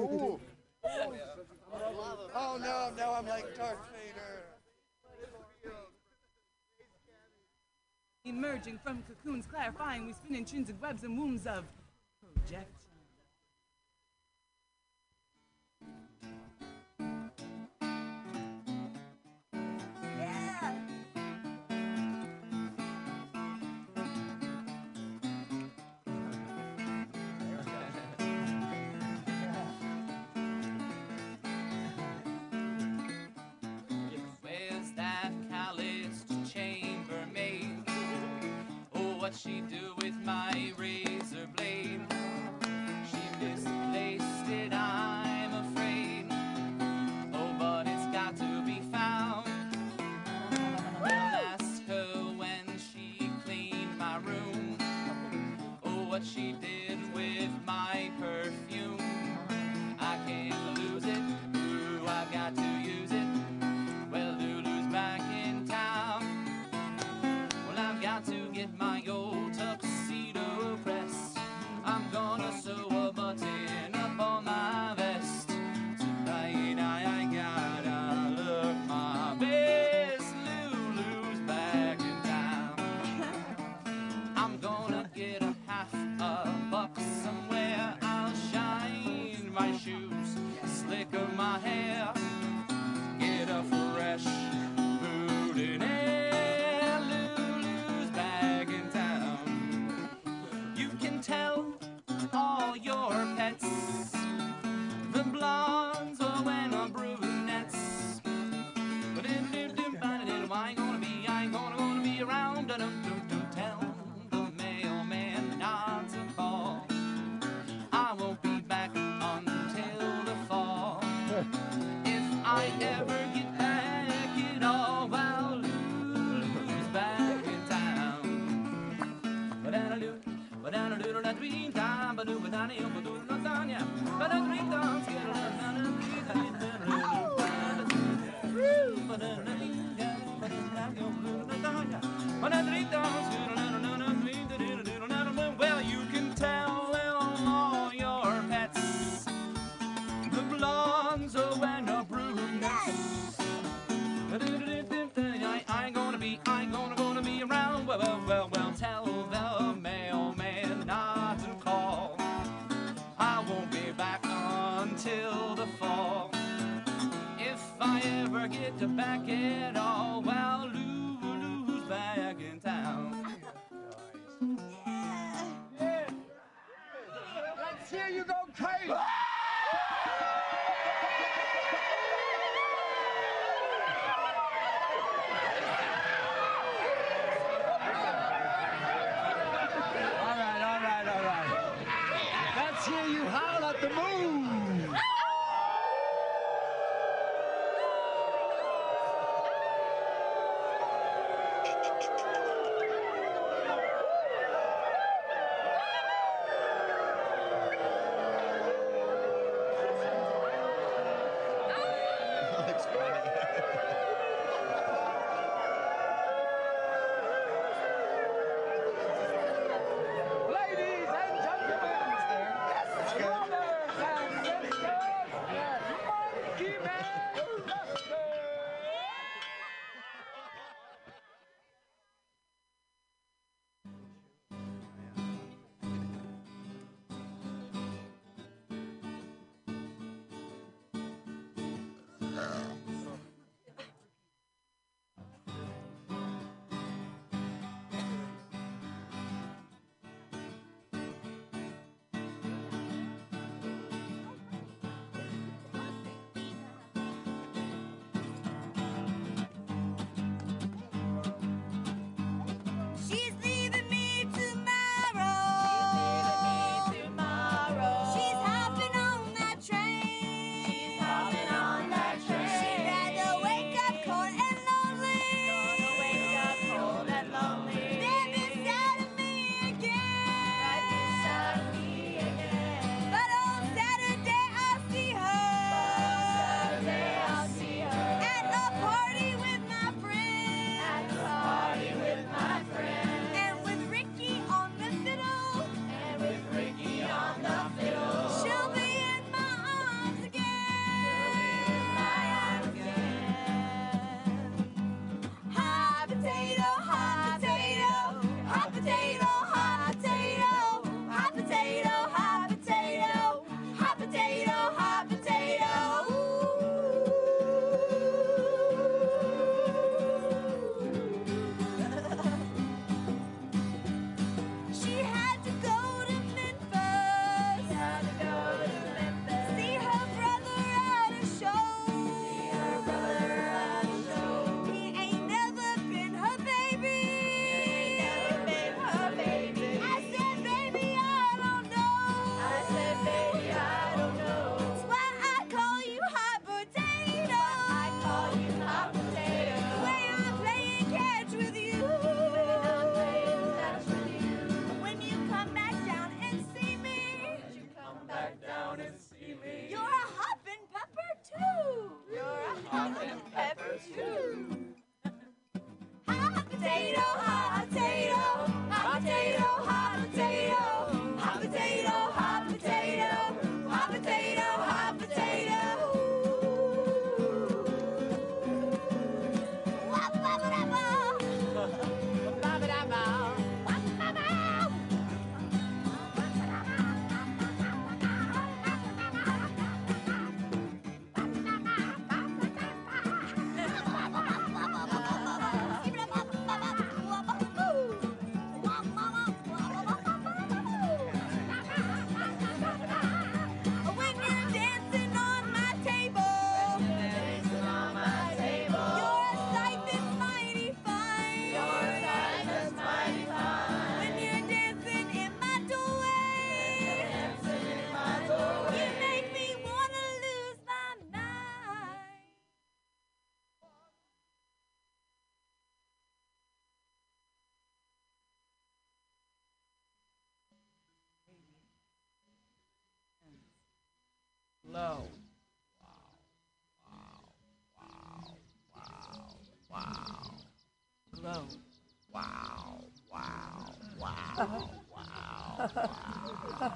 Oh. Oh no, now I'm like Darth Vader. Emerging from cocoons, clarifying, we spin intrinsic webs and wombs of projection. She do with my razor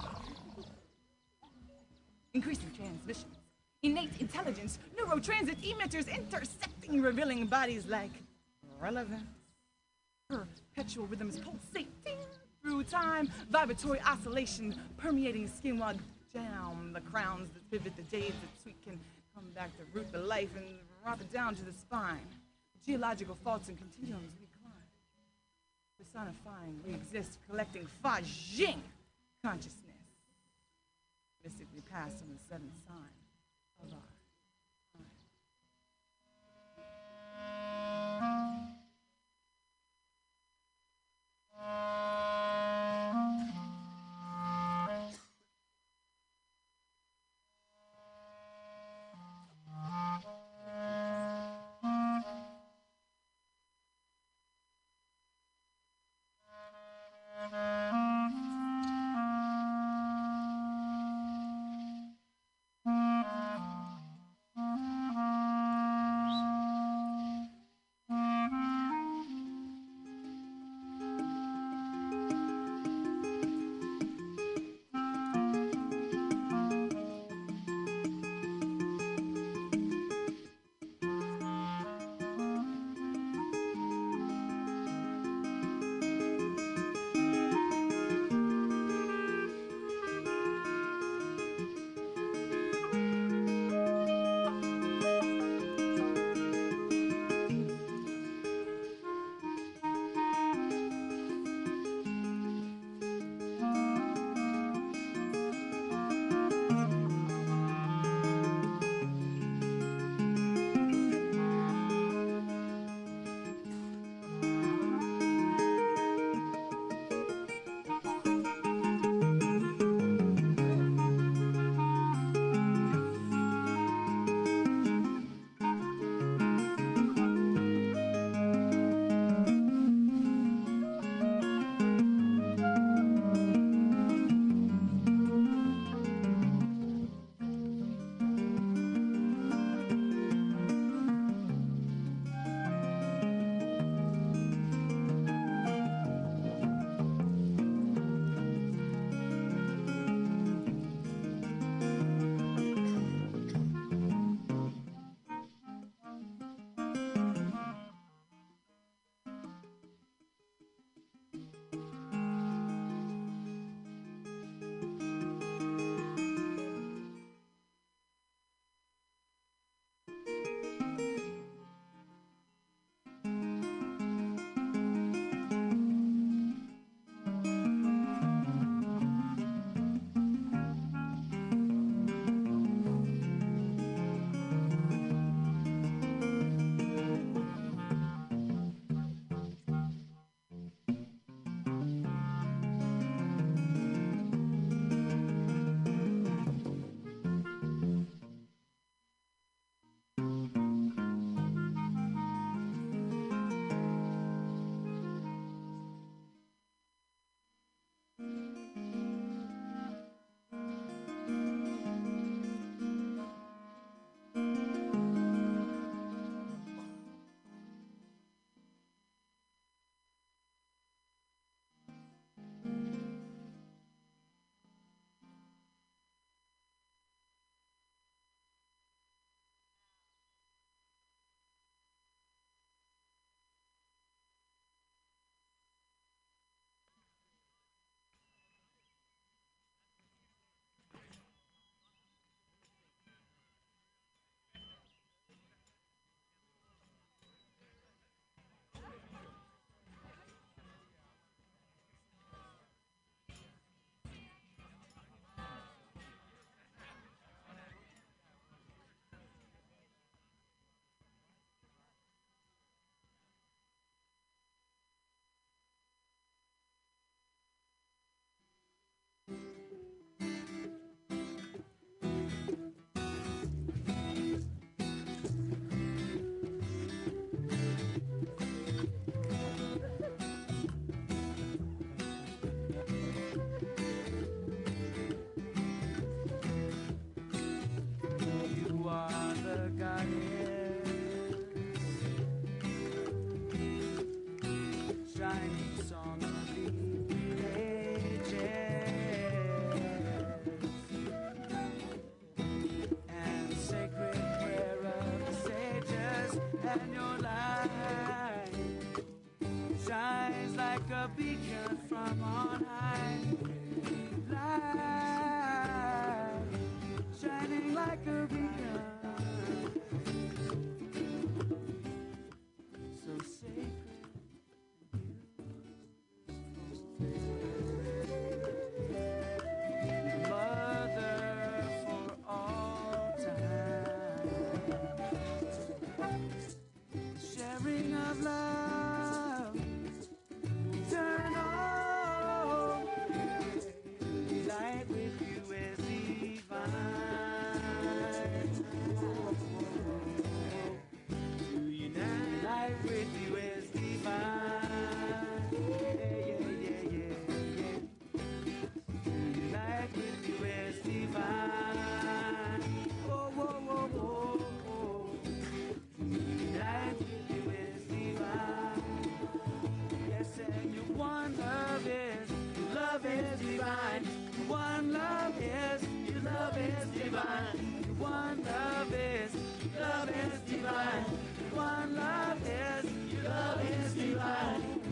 Increasing transmissions, innate intelligence, neurotransmitters intersecting, revealing bodies like relevance. Perpetual rhythms pulsating through time, vibratory oscillation permeating skin while down the crowns that pivot the days that sweet can come back to root the life and drop it down to the spine. Geological faults and continuums we climb. Personifying, we exist, collecting Fajing consciousness.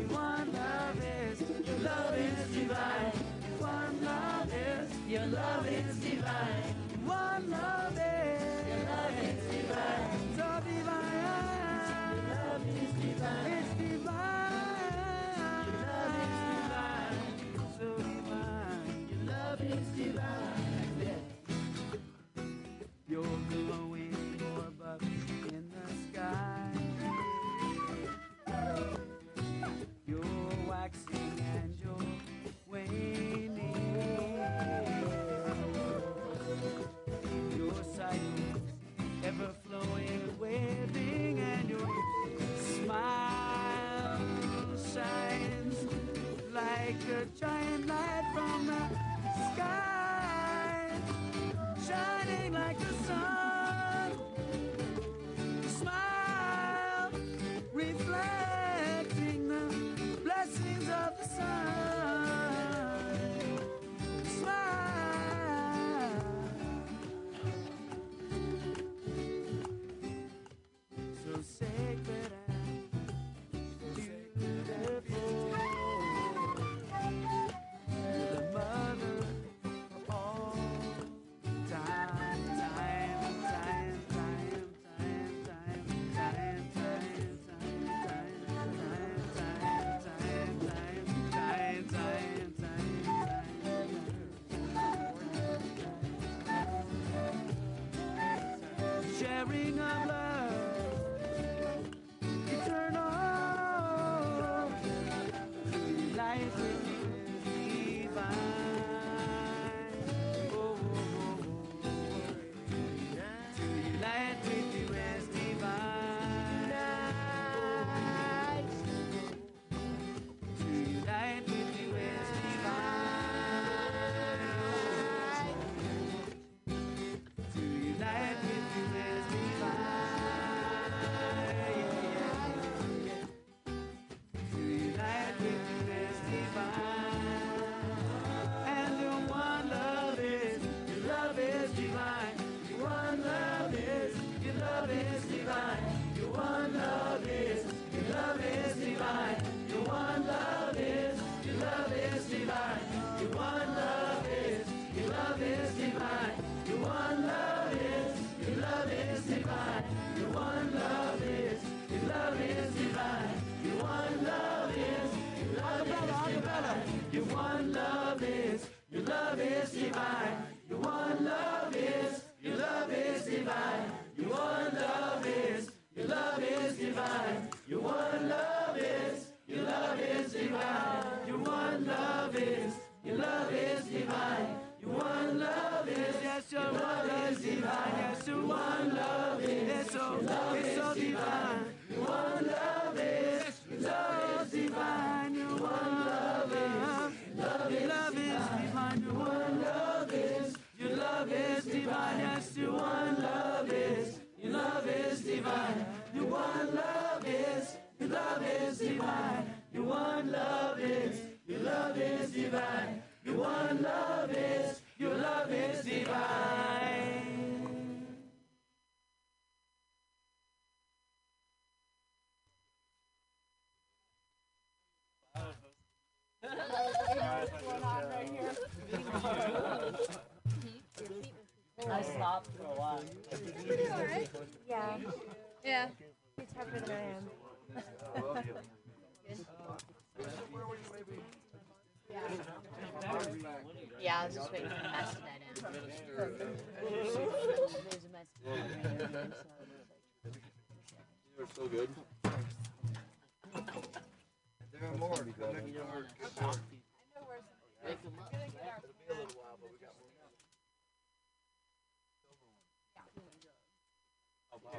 one.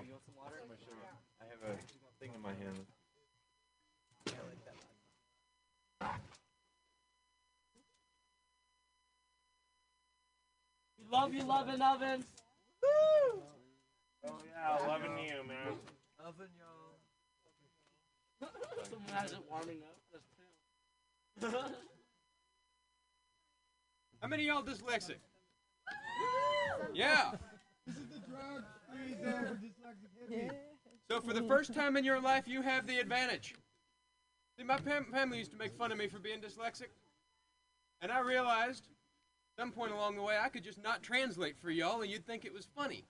You want some water? I have a thing in my hand. We love you, loving ovens. Oh yeah, loving you, man. Oven, y'all. Someone has it warming up. How many y'all dyslexic? Yeah. This is the drug free zone for dyslexic hippies. So for the first time in your life, you have the advantage. See, my fam- family used to make fun of me for being dyslexic, and I realized some point along the way I could just not translate for y'all, and you'd think it was funny.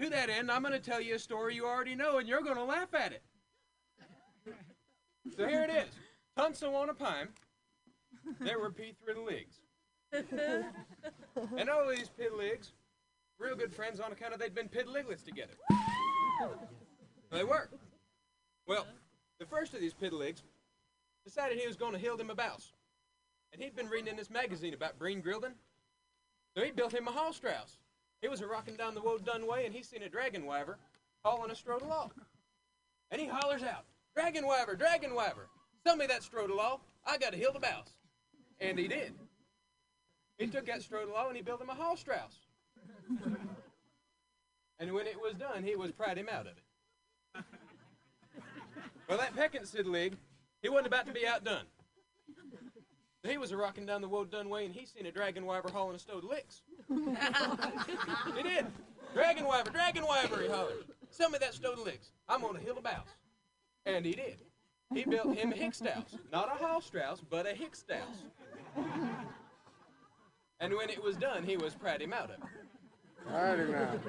To that end, I'm going to tell you a story you already know, and you're going to laugh at it. So here it is. Tunso on a pine, there were P Thriddleigs. And all these piddleigs, real good friends on account of they'd been piddleiglets together. They were. Well, the first of these piddleigs decided he was going to heal him a bouse. And he'd been reading in this magazine about Breen Grilden. So he built him a Hall Strauss. He was a rocking down the Woad Dun way and he seen a dragon wyver hauling a strode-along. And he hollers out, Dragon wyver, dragon wyver, sell me that strode-along. I got to heal the bouse. And he did. He took that strode-along and he built him a Hall Strauss. And when it was done, he was pried him out of it. Well, that pecking Sidlig, he wasn't about to be outdone. He was a rocking down the Woad Dun way and he seen a dragon wyver hauling a stowed licks. he did. Dragon wyver, dragon wyver, he hollered. Sell me that stowed licks. I'm on a hill of bouse. And he did. He built him a Hickstouse. Not a Hall Strauss, but a Hickstouse. And when it was done, he was pried him out of it. Pried him out.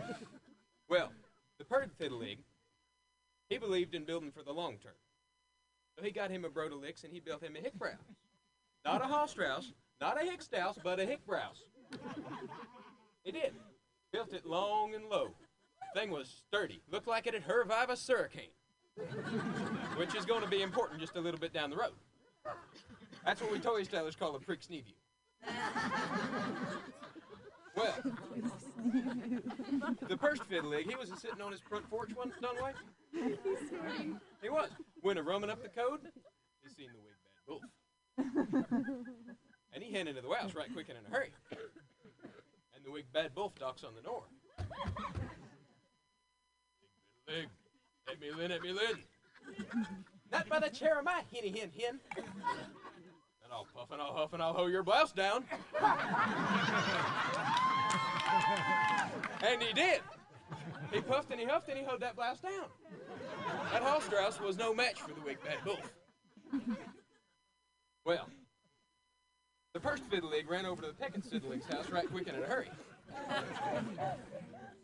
Well, the Perd Fiddlig, he believed in building for the long term. So he got him a Brodalix and he built him a Hickbrow. Not a Hall Strauss, not a Hickstouse, but a Hickbrows. He did. Built it long and low. Thing was sturdy. Looked like it had survived a hurricane. Which is going to be important just a little bit down the road. That's what we toy stylers call a prick view. Well, the first fiddlig, he wasn't sitting on his front porch one done way. He was. When a roaming up the code, he seen the wig bad wolf. And he headed into the house right quick and in a hurry. And the wig bad wolf docks on the door. Leg, let me in, let me in. Not by the chair of my hinny hin hin. I'll puff and I'll huff and I'll hoe your blouse down. And he did. He puffed and he huffed and he hoed that blouse down. That Hall Strauss was no match for the wig bad wolf. Well, the first fiddlig ran over to the Peckin Sidlig's house right quick and in a hurry.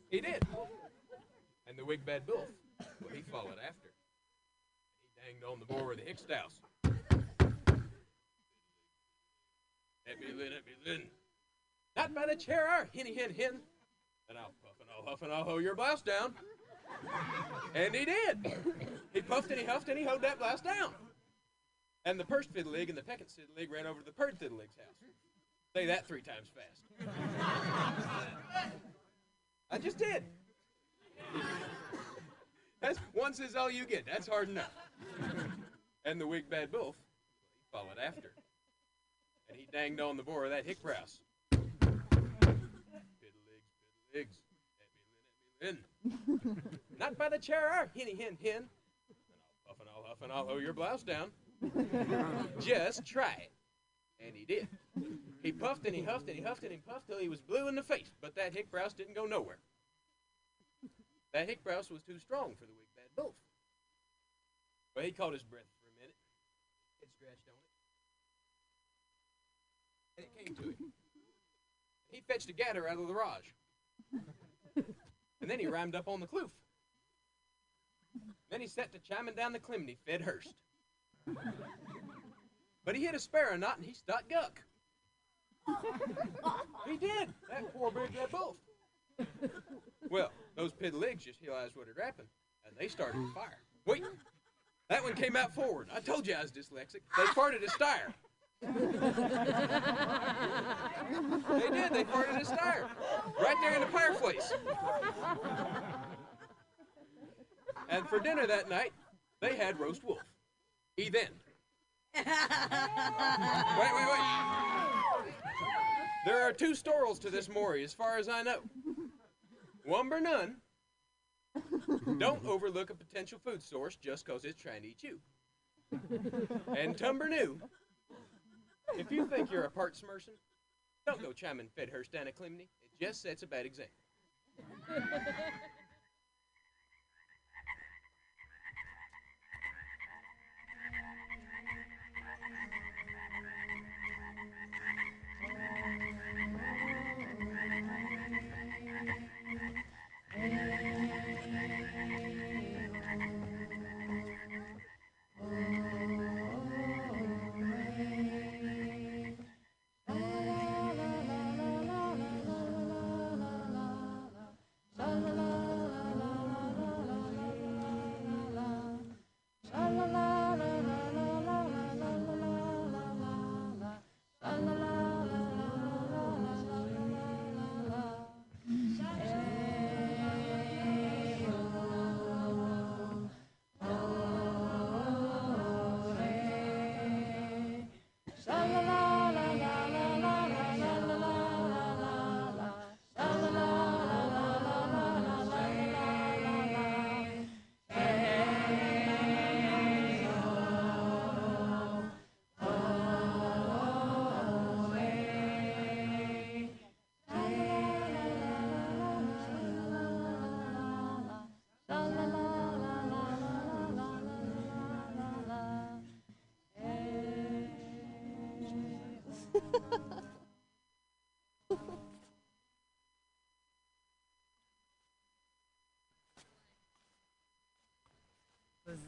He did. And the wig bad wolf, well, he followed after. He danged on the boar of the Hicks house. Let me in, let. Not by the chair, our hinny hin hin. Then I'll puff and I'll huff and I'll hoe your blouse down. And he did. He puffed and he huffed and he hoed that blouse down. And the first fiddlig and the pecking fiddlig ran over to the perd fiddlig's house. Say that three times fast. I just did. That's once is all you get. That's hard enough. And the wig bad wolf, followed after. And he danged on the boar of that hick prouse. Piddligs, piddligs, let me in, let me in. Not by the chair, our hinny hin hin. And I'll puff and I'll huff and I'll hoe your blouse down. Just try it. And he did. He puffed and he huffed and he huffed and he puffed till he was blue in the face, but that hick browse didn't go nowhere. That hick browse was too strong for the wig bad wolf. Well, he caught his breath for a minute. Head scratched on it. And it came to him. he fetched a gatter out of the Raj. and then he rammed up on the kloof. Then he set to chiming down the chimney, fed Hurst. But he hit a sparrow knot and he stuck guck. he did. That poor big red wolf. Well, those piddligs just realized what had happened, and they started to fire. Wait, that one came out forward. I told you I was dyslexic. They farted a stire. They did. They farted a stire right there in the fireplace. And for dinner that night, they had roast wolf. He then. Wait, wait, wait. There are two storals to this Maury, as far as I know. One none. Don't overlook a potential food source just 'cause it's trying to eat you. And Tumber. If you think you're a part Smerson, don't go chiming Fedhurst down a chimney. It just sets a bad example.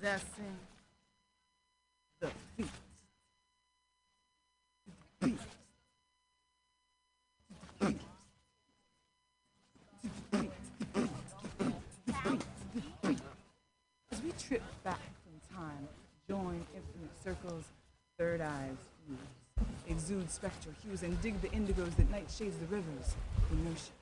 Possessing the feet. As we trip back from time, join infinite circles, third eyes fuse, exude spectral hues, and dig the indigos that night shades the rivers, inertia. Then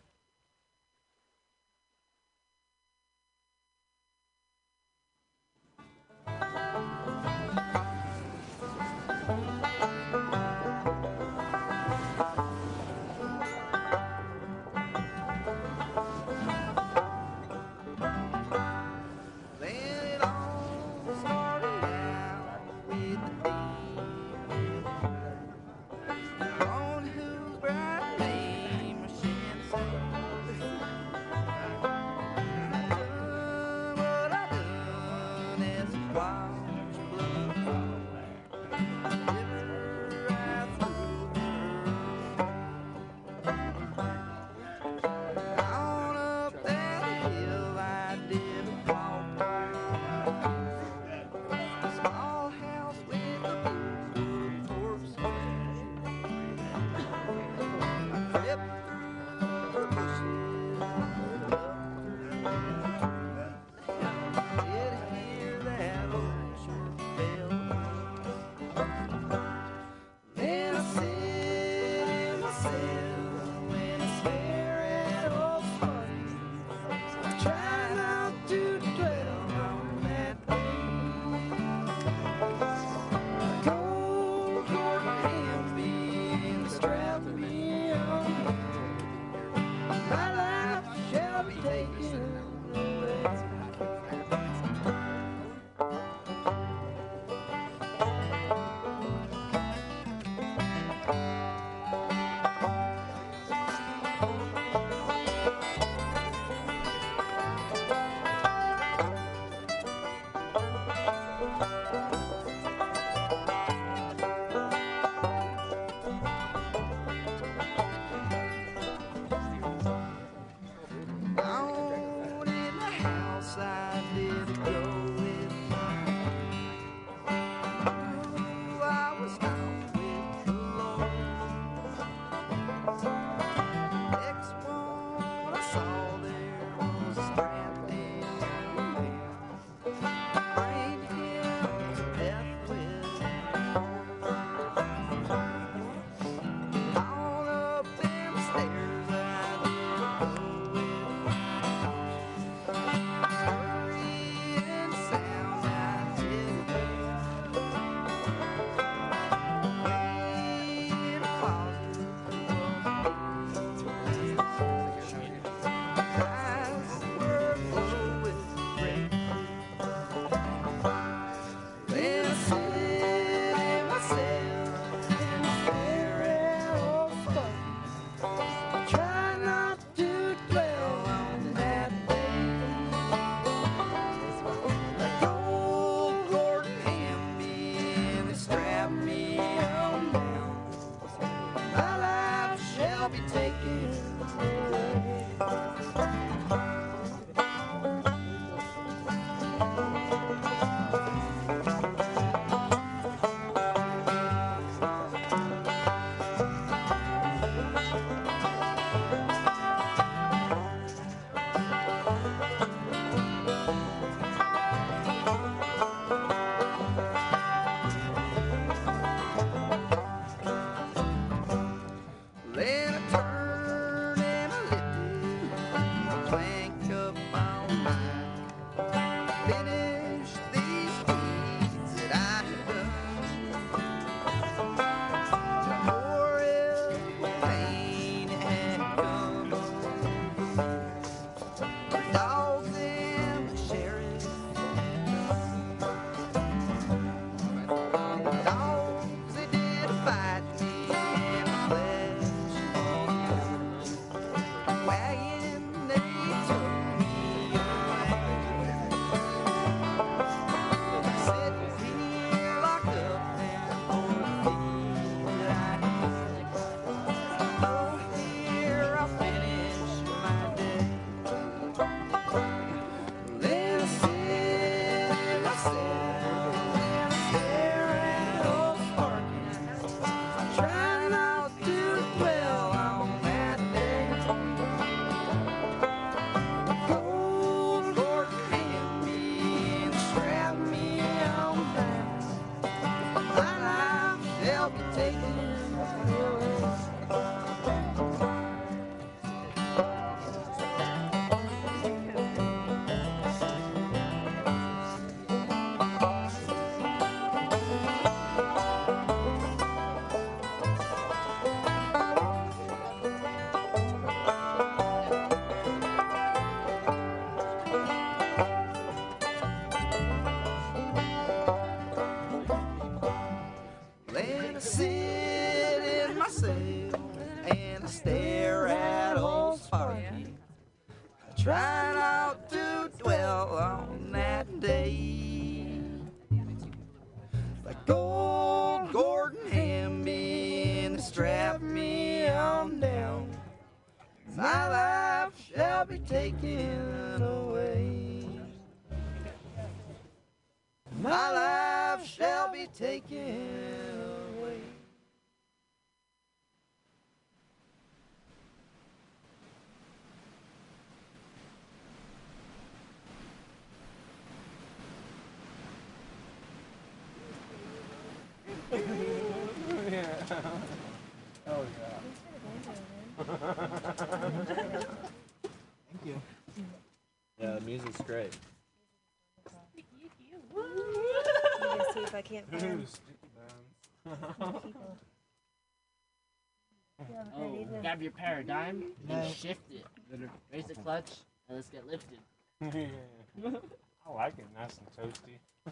Take. Great. I'm gonna see if I can't find Oh, grab your paradigm No. and shift it. Raise the clutch and let's get lifted. I like it nice and toasty. Oh,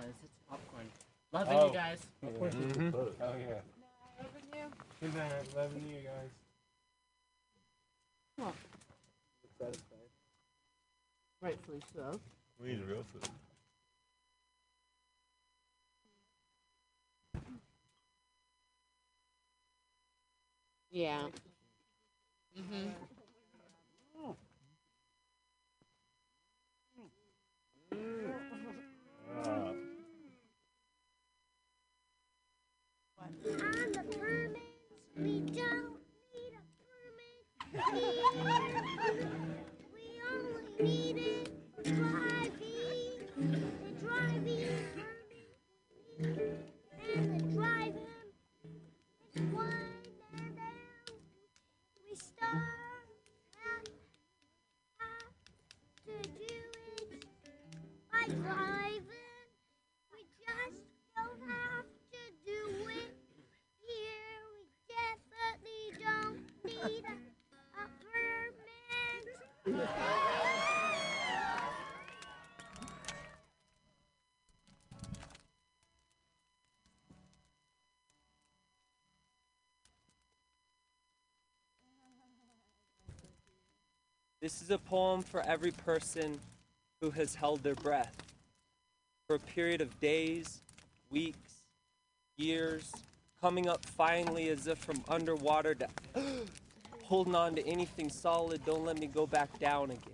this is popcorn. Loving Oh. you guys. Mhm. Oh yeah. Good night, loving you guys. Rightfully so. We need real food. Yeah. Mm-hmm. On the permits, we don't need a permit. We only This is a poem for every person who has held their breath for a period of days, weeks, years, coming up finally as if from underwater to holding on to anything solid. Don't let me go back down again.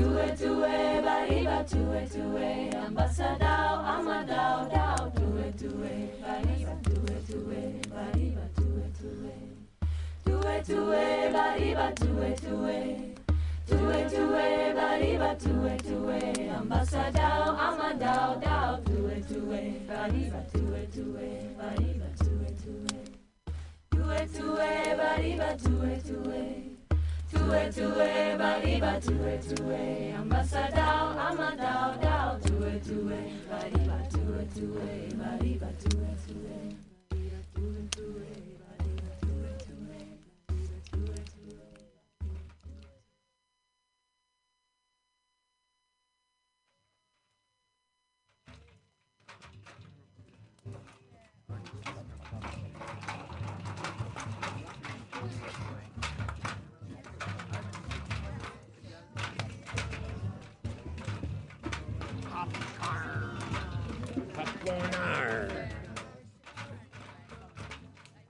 do it, bariba, do it, do it. Ambassador, I'm a dow, dow, do it, do it. Bariba, do it. Bariba. Do it, do it, bariba. Do it, do it, bariba, do it, do it. Ambassador, I'm a dow, dow, do it, do it. Bariba, do it. Bariba. Do it, do it, bariba, do it, do it, bariba, do it. Ambassador, I'm a dow, dow, do it, do it. Bariba, do it. Bariba, do it, do it.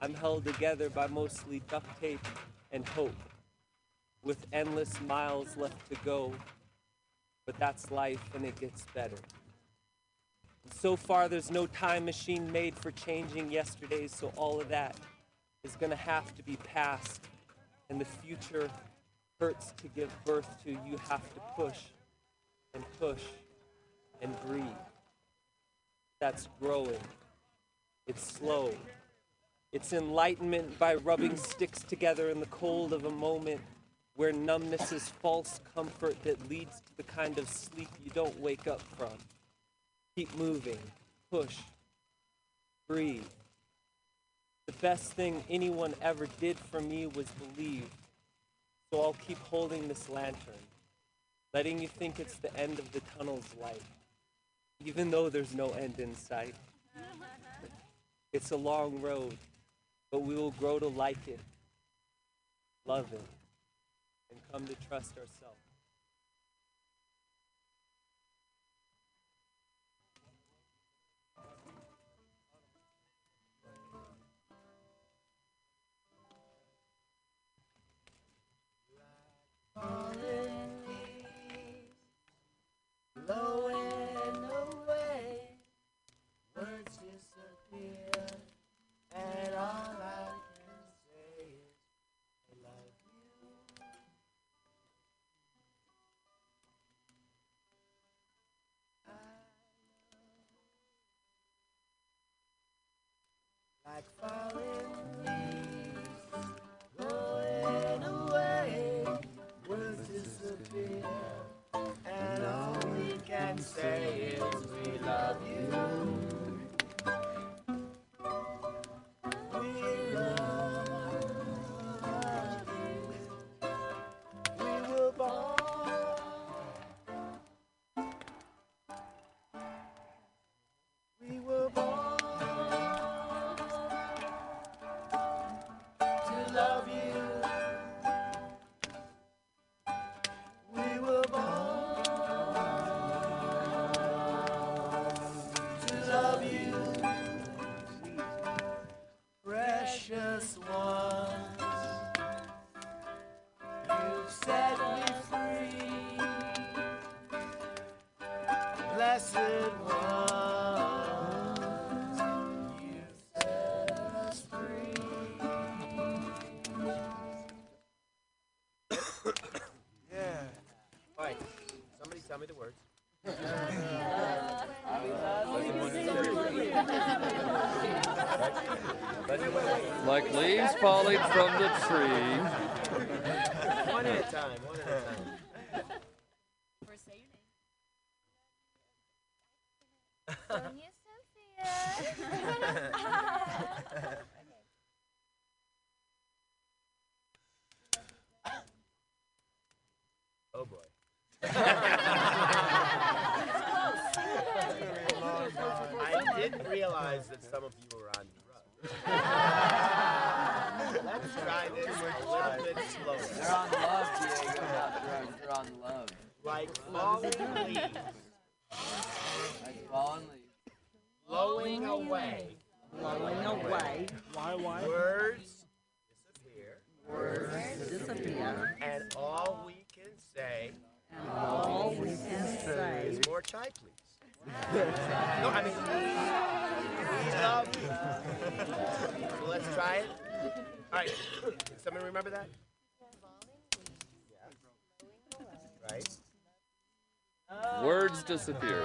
I'm held together by mostly duct tape and hope, with endless miles left to go. but that's life and it gets better. So far, there's no time machine made for changing yesterdays, so all of that is gonna have to be past, and the future hurts to give birth to. You have to push and push and breathe. That's growing. It's slow. It's enlightenment by rubbing sticks together in the cold of a moment where numbness is false comfort that leads to the kind of sleep you don't wake up from. Keep moving, push, breathe. The best thing anyone ever did for me was believe. So I'll keep holding this lantern, letting you think it's the end of the tunnel's light, even though there's no end in sight. It's a long road, but we will grow to like it, love it, and come to trust ourselves. Blowing Like falling from the tree. One at a time. One at a time. Sonia Sophia. Oh boy. I didn't realize that some of you were on drugs. Let's try this a little bit slower. They're on love, Diego, not drugs. They're on love. Like falling leaves, Like fallen leaves. blowing away. Blowing away. Why, why? Words disappear. Words disappear. And all we can say. And all we can say. is more chai, please. no, I mean, we love you. So let's try it. All right. Does someone remember that? Right? Words disappear.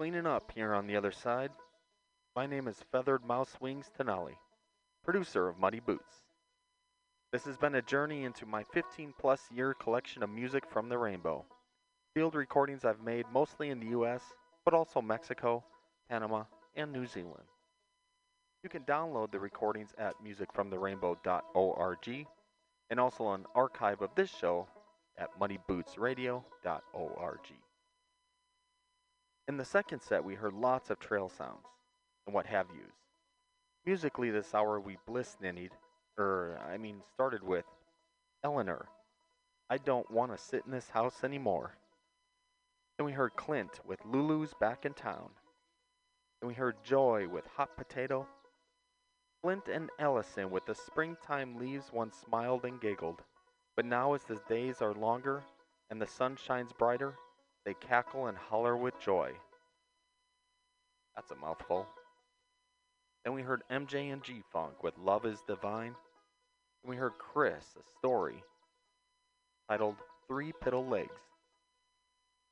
Cleaning up here on the other side. My name is Feathered Mouse Wings Tenali, producer of Muddy Boots. This has been a journey into my 15 plus year collection of music from the rainbow. Field recordings I've made mostly in the US, but also Mexico, Panama, and New Zealand. You can download the recordings at musicfromtherainbow.org and also an archive of this show at muddybootsradio.org. In the second set, we heard lots of trail sounds and what have yous. Musically, this hour we bliss ninnied, er, I mean, started with Eleanor. I don't want to sit in this house anymore. Then we heard Clint with Lulu's Back in Town. Then we heard Joy with Hot Potato. Flint and Ellison with the springtime leaves once smiled and giggled, but now as the days are longer and the sun shines brighter, they cackle and holler with joy. That's a mouthful. Then we heard MJ and G Funk with Love is Divine. And we heard Chris, a story titled Three Piddle Legs.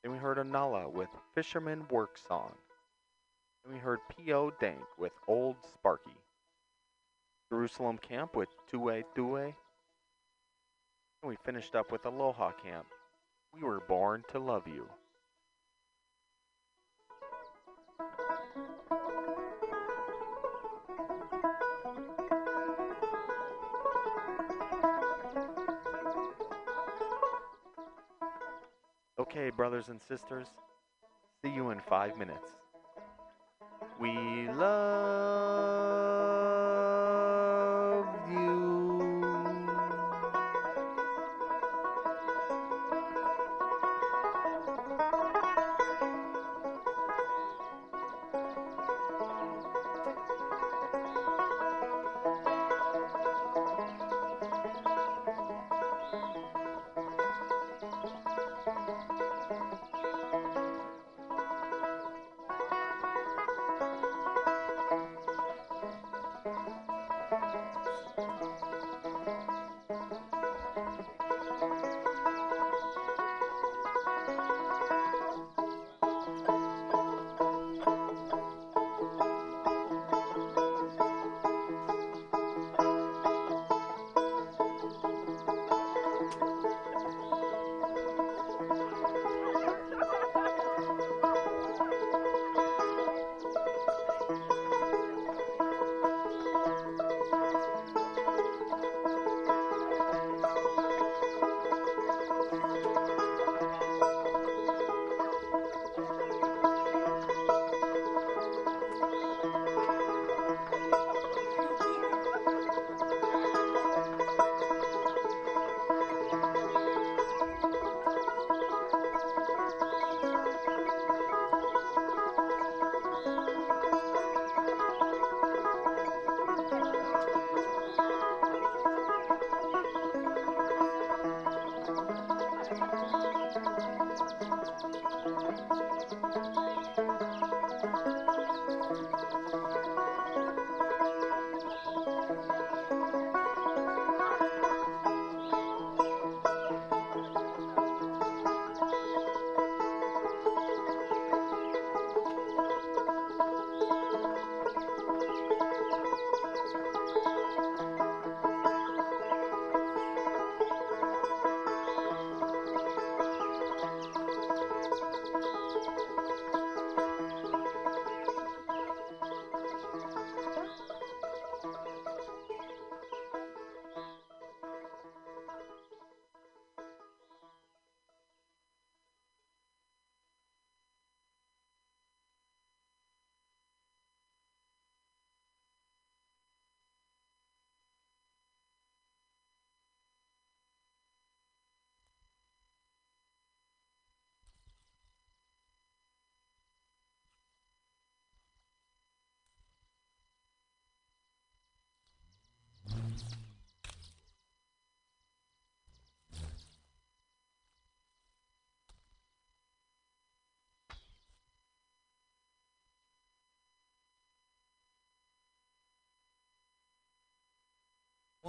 Then we heard Anala with Fisherman Work Song. And we heard P.O. Dank with Old Sparky. Jerusalem Camp with Tue Tue. And we finished up with Aloha Camp. We were born to love you. Okay, brothers and sisters, see you in five minutes. We love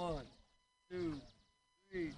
One, two, three.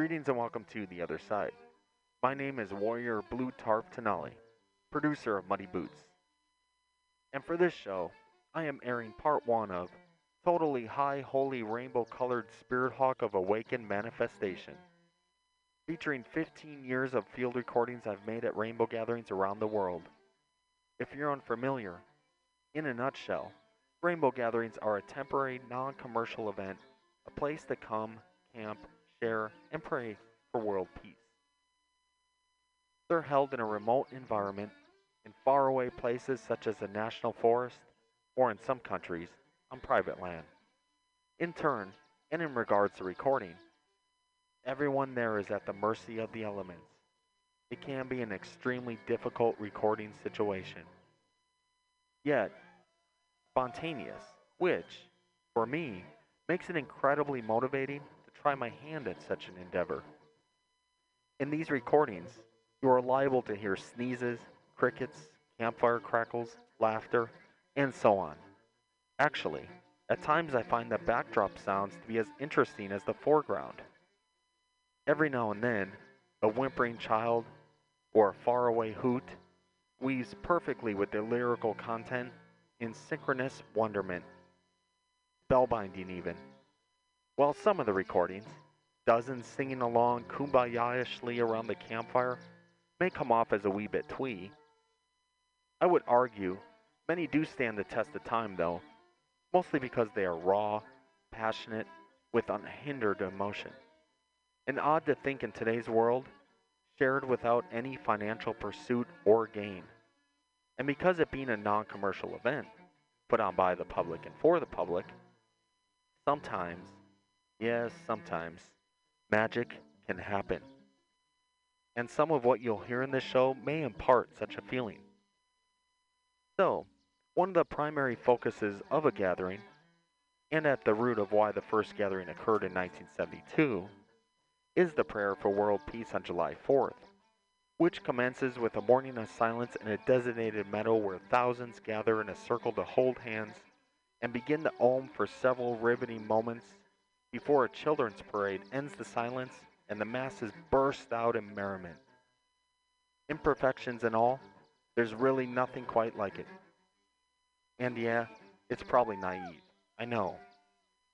Greetings and welcome to The Other Side. My name is Warrior Blue Tarp Tenali, producer of Muddy Boots. And for this show, I am airing part one of Totally High Holy Rainbow Colored Spirit Hawk of Awakened Manifestation, featuring 15 years of field recordings I've made at rainbow gatherings around the world. If you're unfamiliar, in a nutshell, rainbow gatherings are a temporary, non commercial event, a place to come, camp, share, and pray for world peace. They're held in a remote environment, in faraway places such as a national forest, or in some countries, on private land. In turn, and in regards to recording, everyone there is at the mercy of the elements. It can be an extremely difficult recording situation. Yet, spontaneous, which, for me, makes it incredibly motivating try my hand at such an endeavor. In these recordings, you are liable to hear sneezes, crickets, campfire crackles, laughter, and so on. Actually, at times I find the backdrop sounds to be as interesting as the foreground. Every now and then, a whimpering child or a faraway hoot weaves perfectly with the lyrical content in synchronous wonderment, spellbinding even. While some of the recordings, dozens singing along kumbaya-ishly around the campfire, may come off as a wee bit twee, I would argue many do stand the test of time though, mostly because they are raw, passionate, with unhindered emotion. And odd to think in today's world, shared without any financial pursuit or gain. And because it being a non commercial event, put on by the public and for the public, sometimes, yes, sometimes, magic can happen. And some of what you'll hear in this show may impart such a feeling. So, one of the primary focuses of a gathering, and at the root of why the first gathering occurred in 1972, is the prayer for world peace on July 4th, which commences with a morning of silence in a designated meadow where thousands gather in a circle to hold hands and begin to om for several riveting moments before a children's parade ends the silence and the masses burst out in merriment. Imperfections and all, there's really nothing quite like it. And yeah, it's probably naive, I know,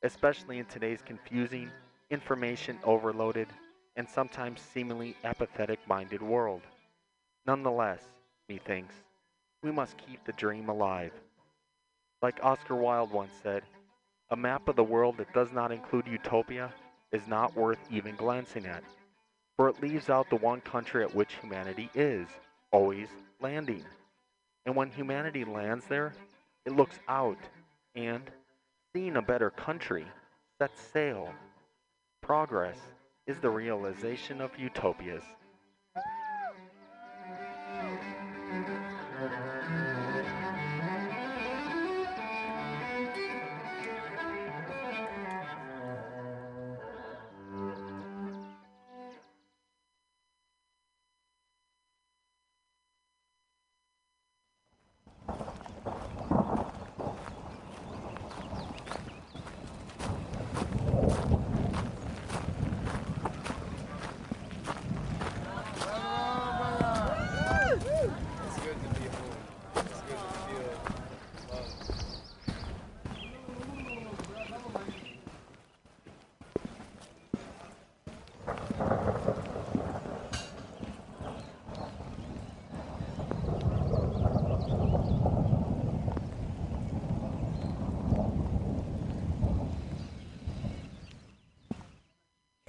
especially in today's confusing, information overloaded, and sometimes seemingly apathetic minded world. Nonetheless, methinks, we must keep the dream alive. Like Oscar Wilde once said, a map of the world that does not include utopia is not worth even glancing at, for it leaves out the one country at which humanity is, always landing. And when humanity lands there, it looks out and, seeing a better country, sets sail. Progress is the realization of utopias.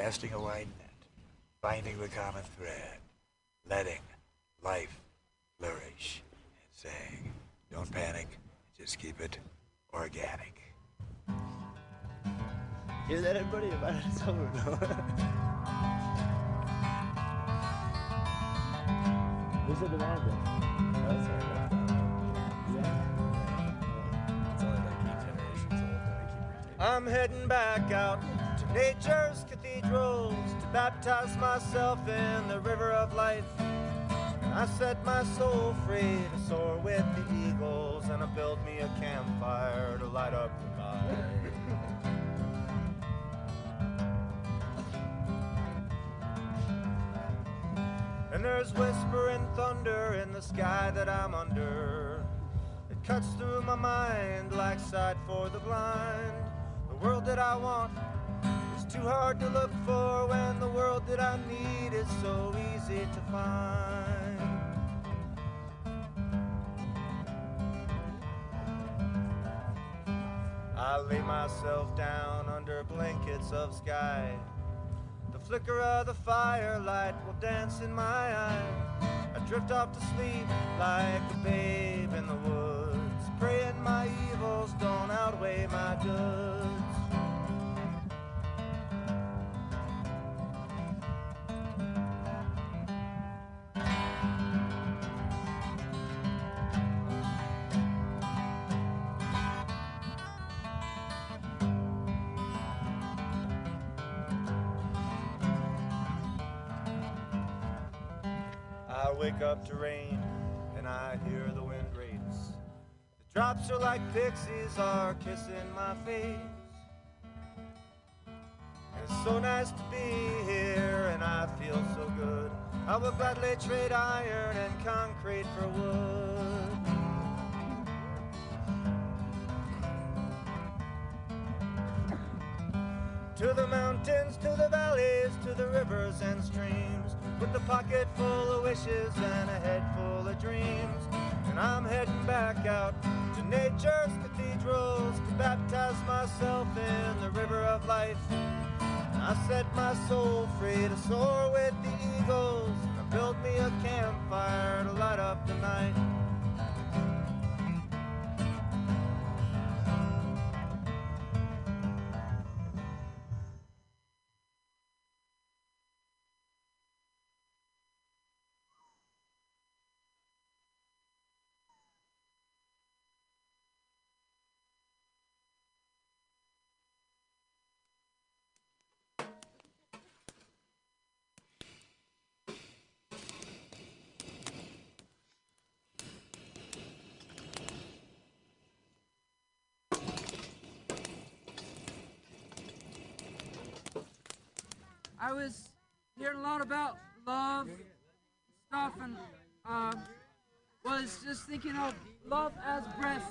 Casting a wide net, finding the common thread, letting life flourish, and saying, don't panic, just keep it organic. Hear that, everybody? About it's over now. Who said the man Oh, sorry. It's only like eight generations old that I keep I'm heading back out to nature's cathedrals to baptize myself in the river of life. And I set my soul free to soar with the eagles, and I built me a campfire to light up the night. And there's whisper and thunder in the sky that I'm under. It cuts through my mind like sight for the blind. The world that I want too hard to look for when the world that I need is so easy to find. I lay myself down under blankets of sky. The flicker of the firelight will dance in my eye. I drift off to sleep like a babe in the woods, praying my evils don't outweigh my goods. To rain and I hear the wind race. The drops are like pixies are kissing my face. It's so nice to be here and I feel so good. I would gladly trade iron and concrete for wood. To the mountains, to the valleys, to the rivers and streams, with a pocket full of wishes and a head full of dreams. And I'm heading back out to nature's cathedrals to baptize myself in the river of life. And I set my soul free to soar with the eagles. And I built me a campfire to light up the night. I was hearing a lot about love stuff and uh, was just thinking of love as breath.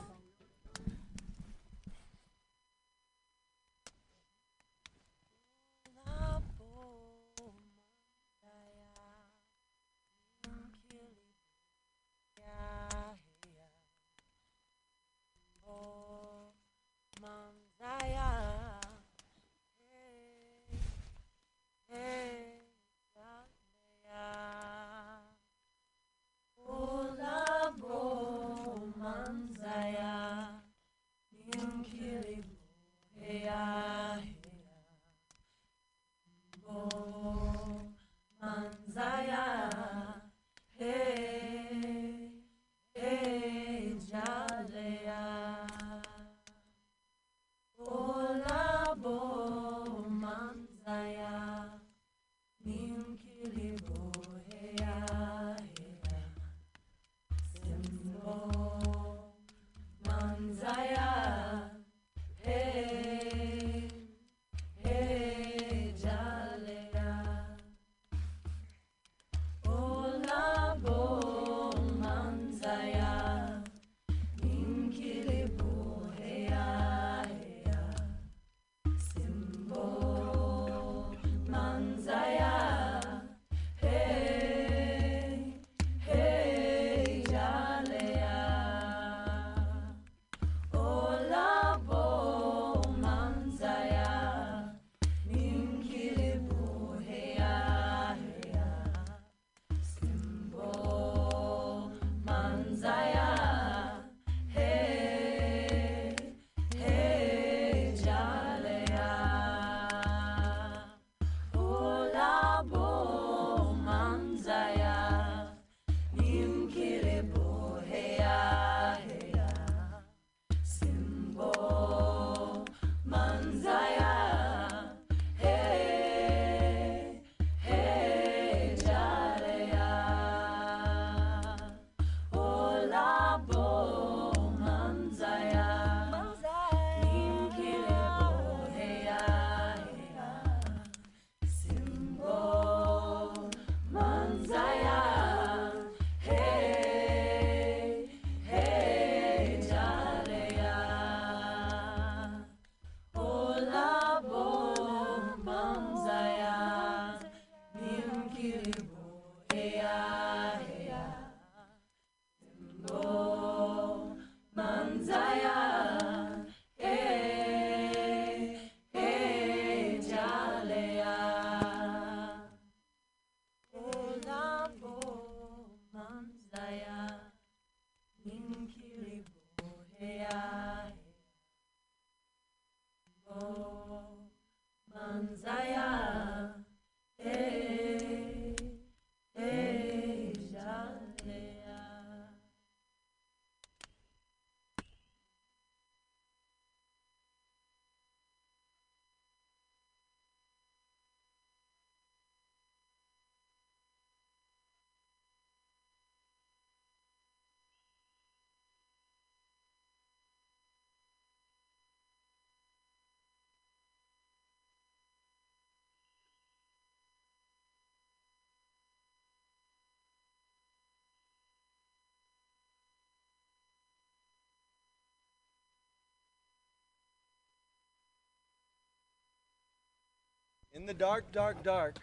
In the dark, dark, dark.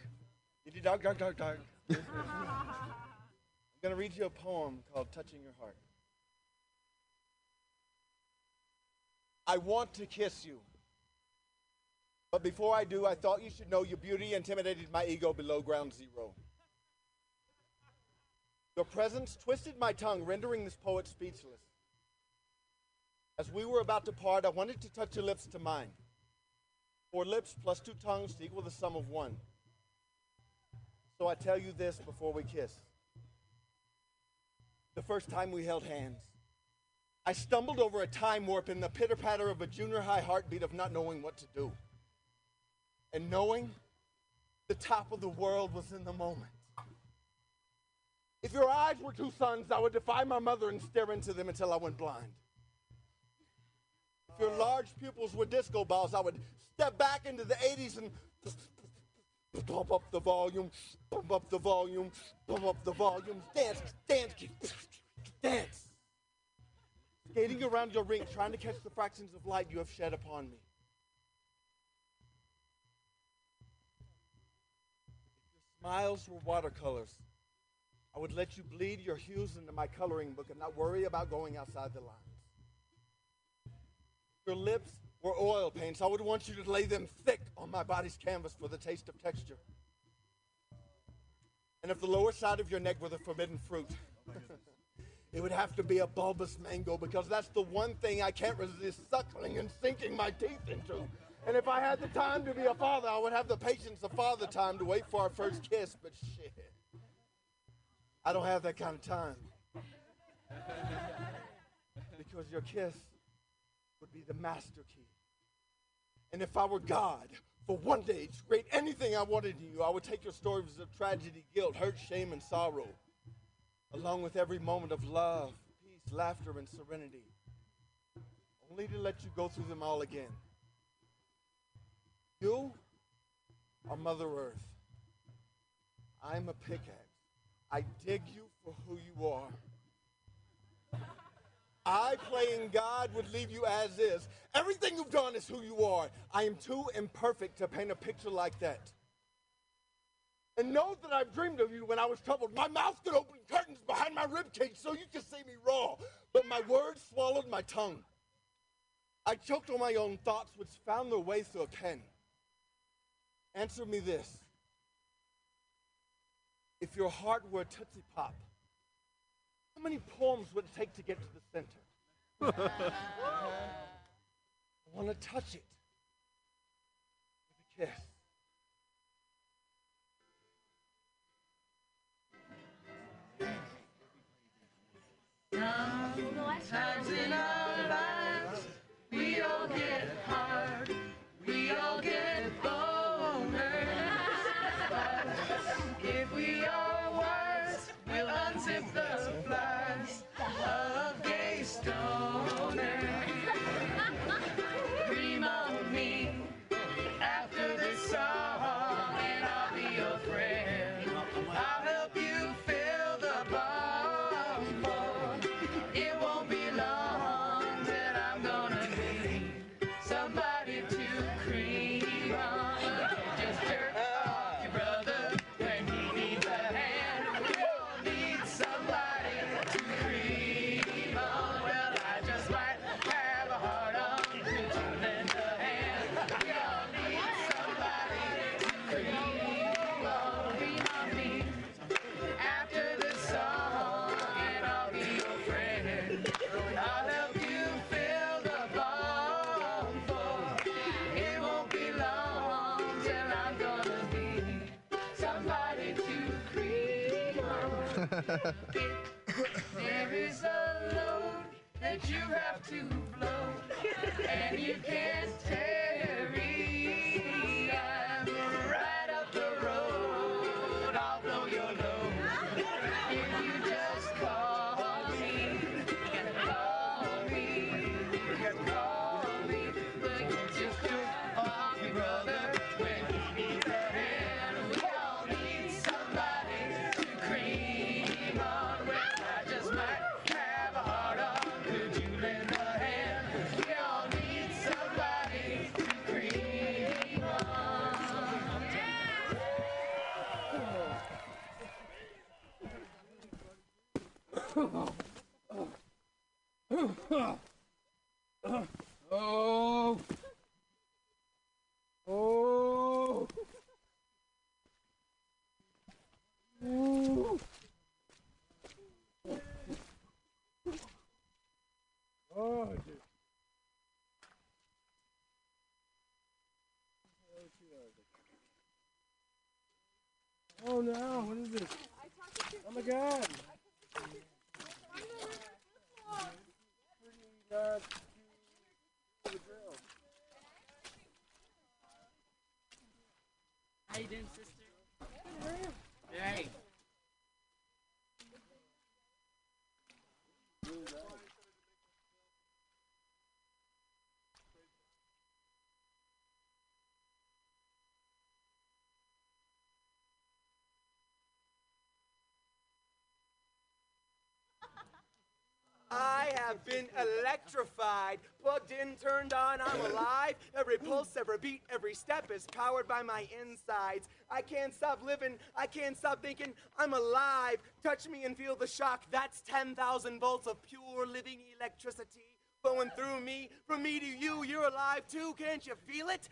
Dark, dark, dark, dark. I'm going to read you a poem called Touching Your Heart. I want to kiss you. But before I do, I thought you should know your beauty intimidated my ego below ground zero. Your presence twisted my tongue, rendering this poet speechless. As we were about to part, I wanted to touch your lips to mine. Four lips plus two tongues to equal the sum of one. So I tell you this before we kiss. The first time we held hands, I stumbled over a time warp in the pitter patter of a junior high heartbeat of not knowing what to do. And knowing the top of the world was in the moment. If your eyes were two suns, I would defy my mother and stare into them until I went blind. If your large pupils were disco balls, I would step back into the 80s and pump up the volume, pump up the volume, pump up the volume, dance, dance, dance. Skating around your ring, trying to catch the fractions of light you have shed upon me. If your smiles were watercolors, I would let you bleed your hues into my coloring book and not worry about going outside the lines. Your lips were oil paints. I would want you to lay them thick on my body's canvas for the taste of texture. And if the lower side of your neck were the forbidden fruit, it would have to be a bulbous mango because that's the one thing I can't resist suckling and sinking my teeth into. And if I had the time to be a father, I would have the patience of father time to wait for our first kiss, but shit. I don't have that kind of time. because your kiss would be the master key. And if I were God, for one day to create anything I wanted in you, I would take your stories of tragedy, guilt, hurt, shame, and sorrow, along with every moment of love, peace, laughter, and serenity, only to let you go through them all again. You are Mother Earth. I'm a pickaxe. I dig you for who you are. I, playing God, would leave you as is. Everything you've done is who you are. I am too imperfect to paint a picture like that. And know that I've dreamed of you when I was troubled. My mouth could open curtains behind my ribcage so you could see me raw, but my words swallowed my tongue. I choked on my own thoughts, which found their way through a pen. Answer me this. If your heart were a Tootsie Pop, how many poems would it take to get to the center? I want to touch it with a kiss. Sometimes in our lives, we all get There is a load that you have to blow, and you can't tarry. Oh no, what is this? Oh my god. How you doing, sister? Hey. I have been electrified, plugged in, turned on, I'm alive. Every pulse, every beat, every step is powered by my insides. I can't stop living, I can't stop thinking, I'm alive. Touch me and feel the shock. That's 10,000 volts of pure living electricity flowing through me. From me to you, you're alive too, can't you feel it?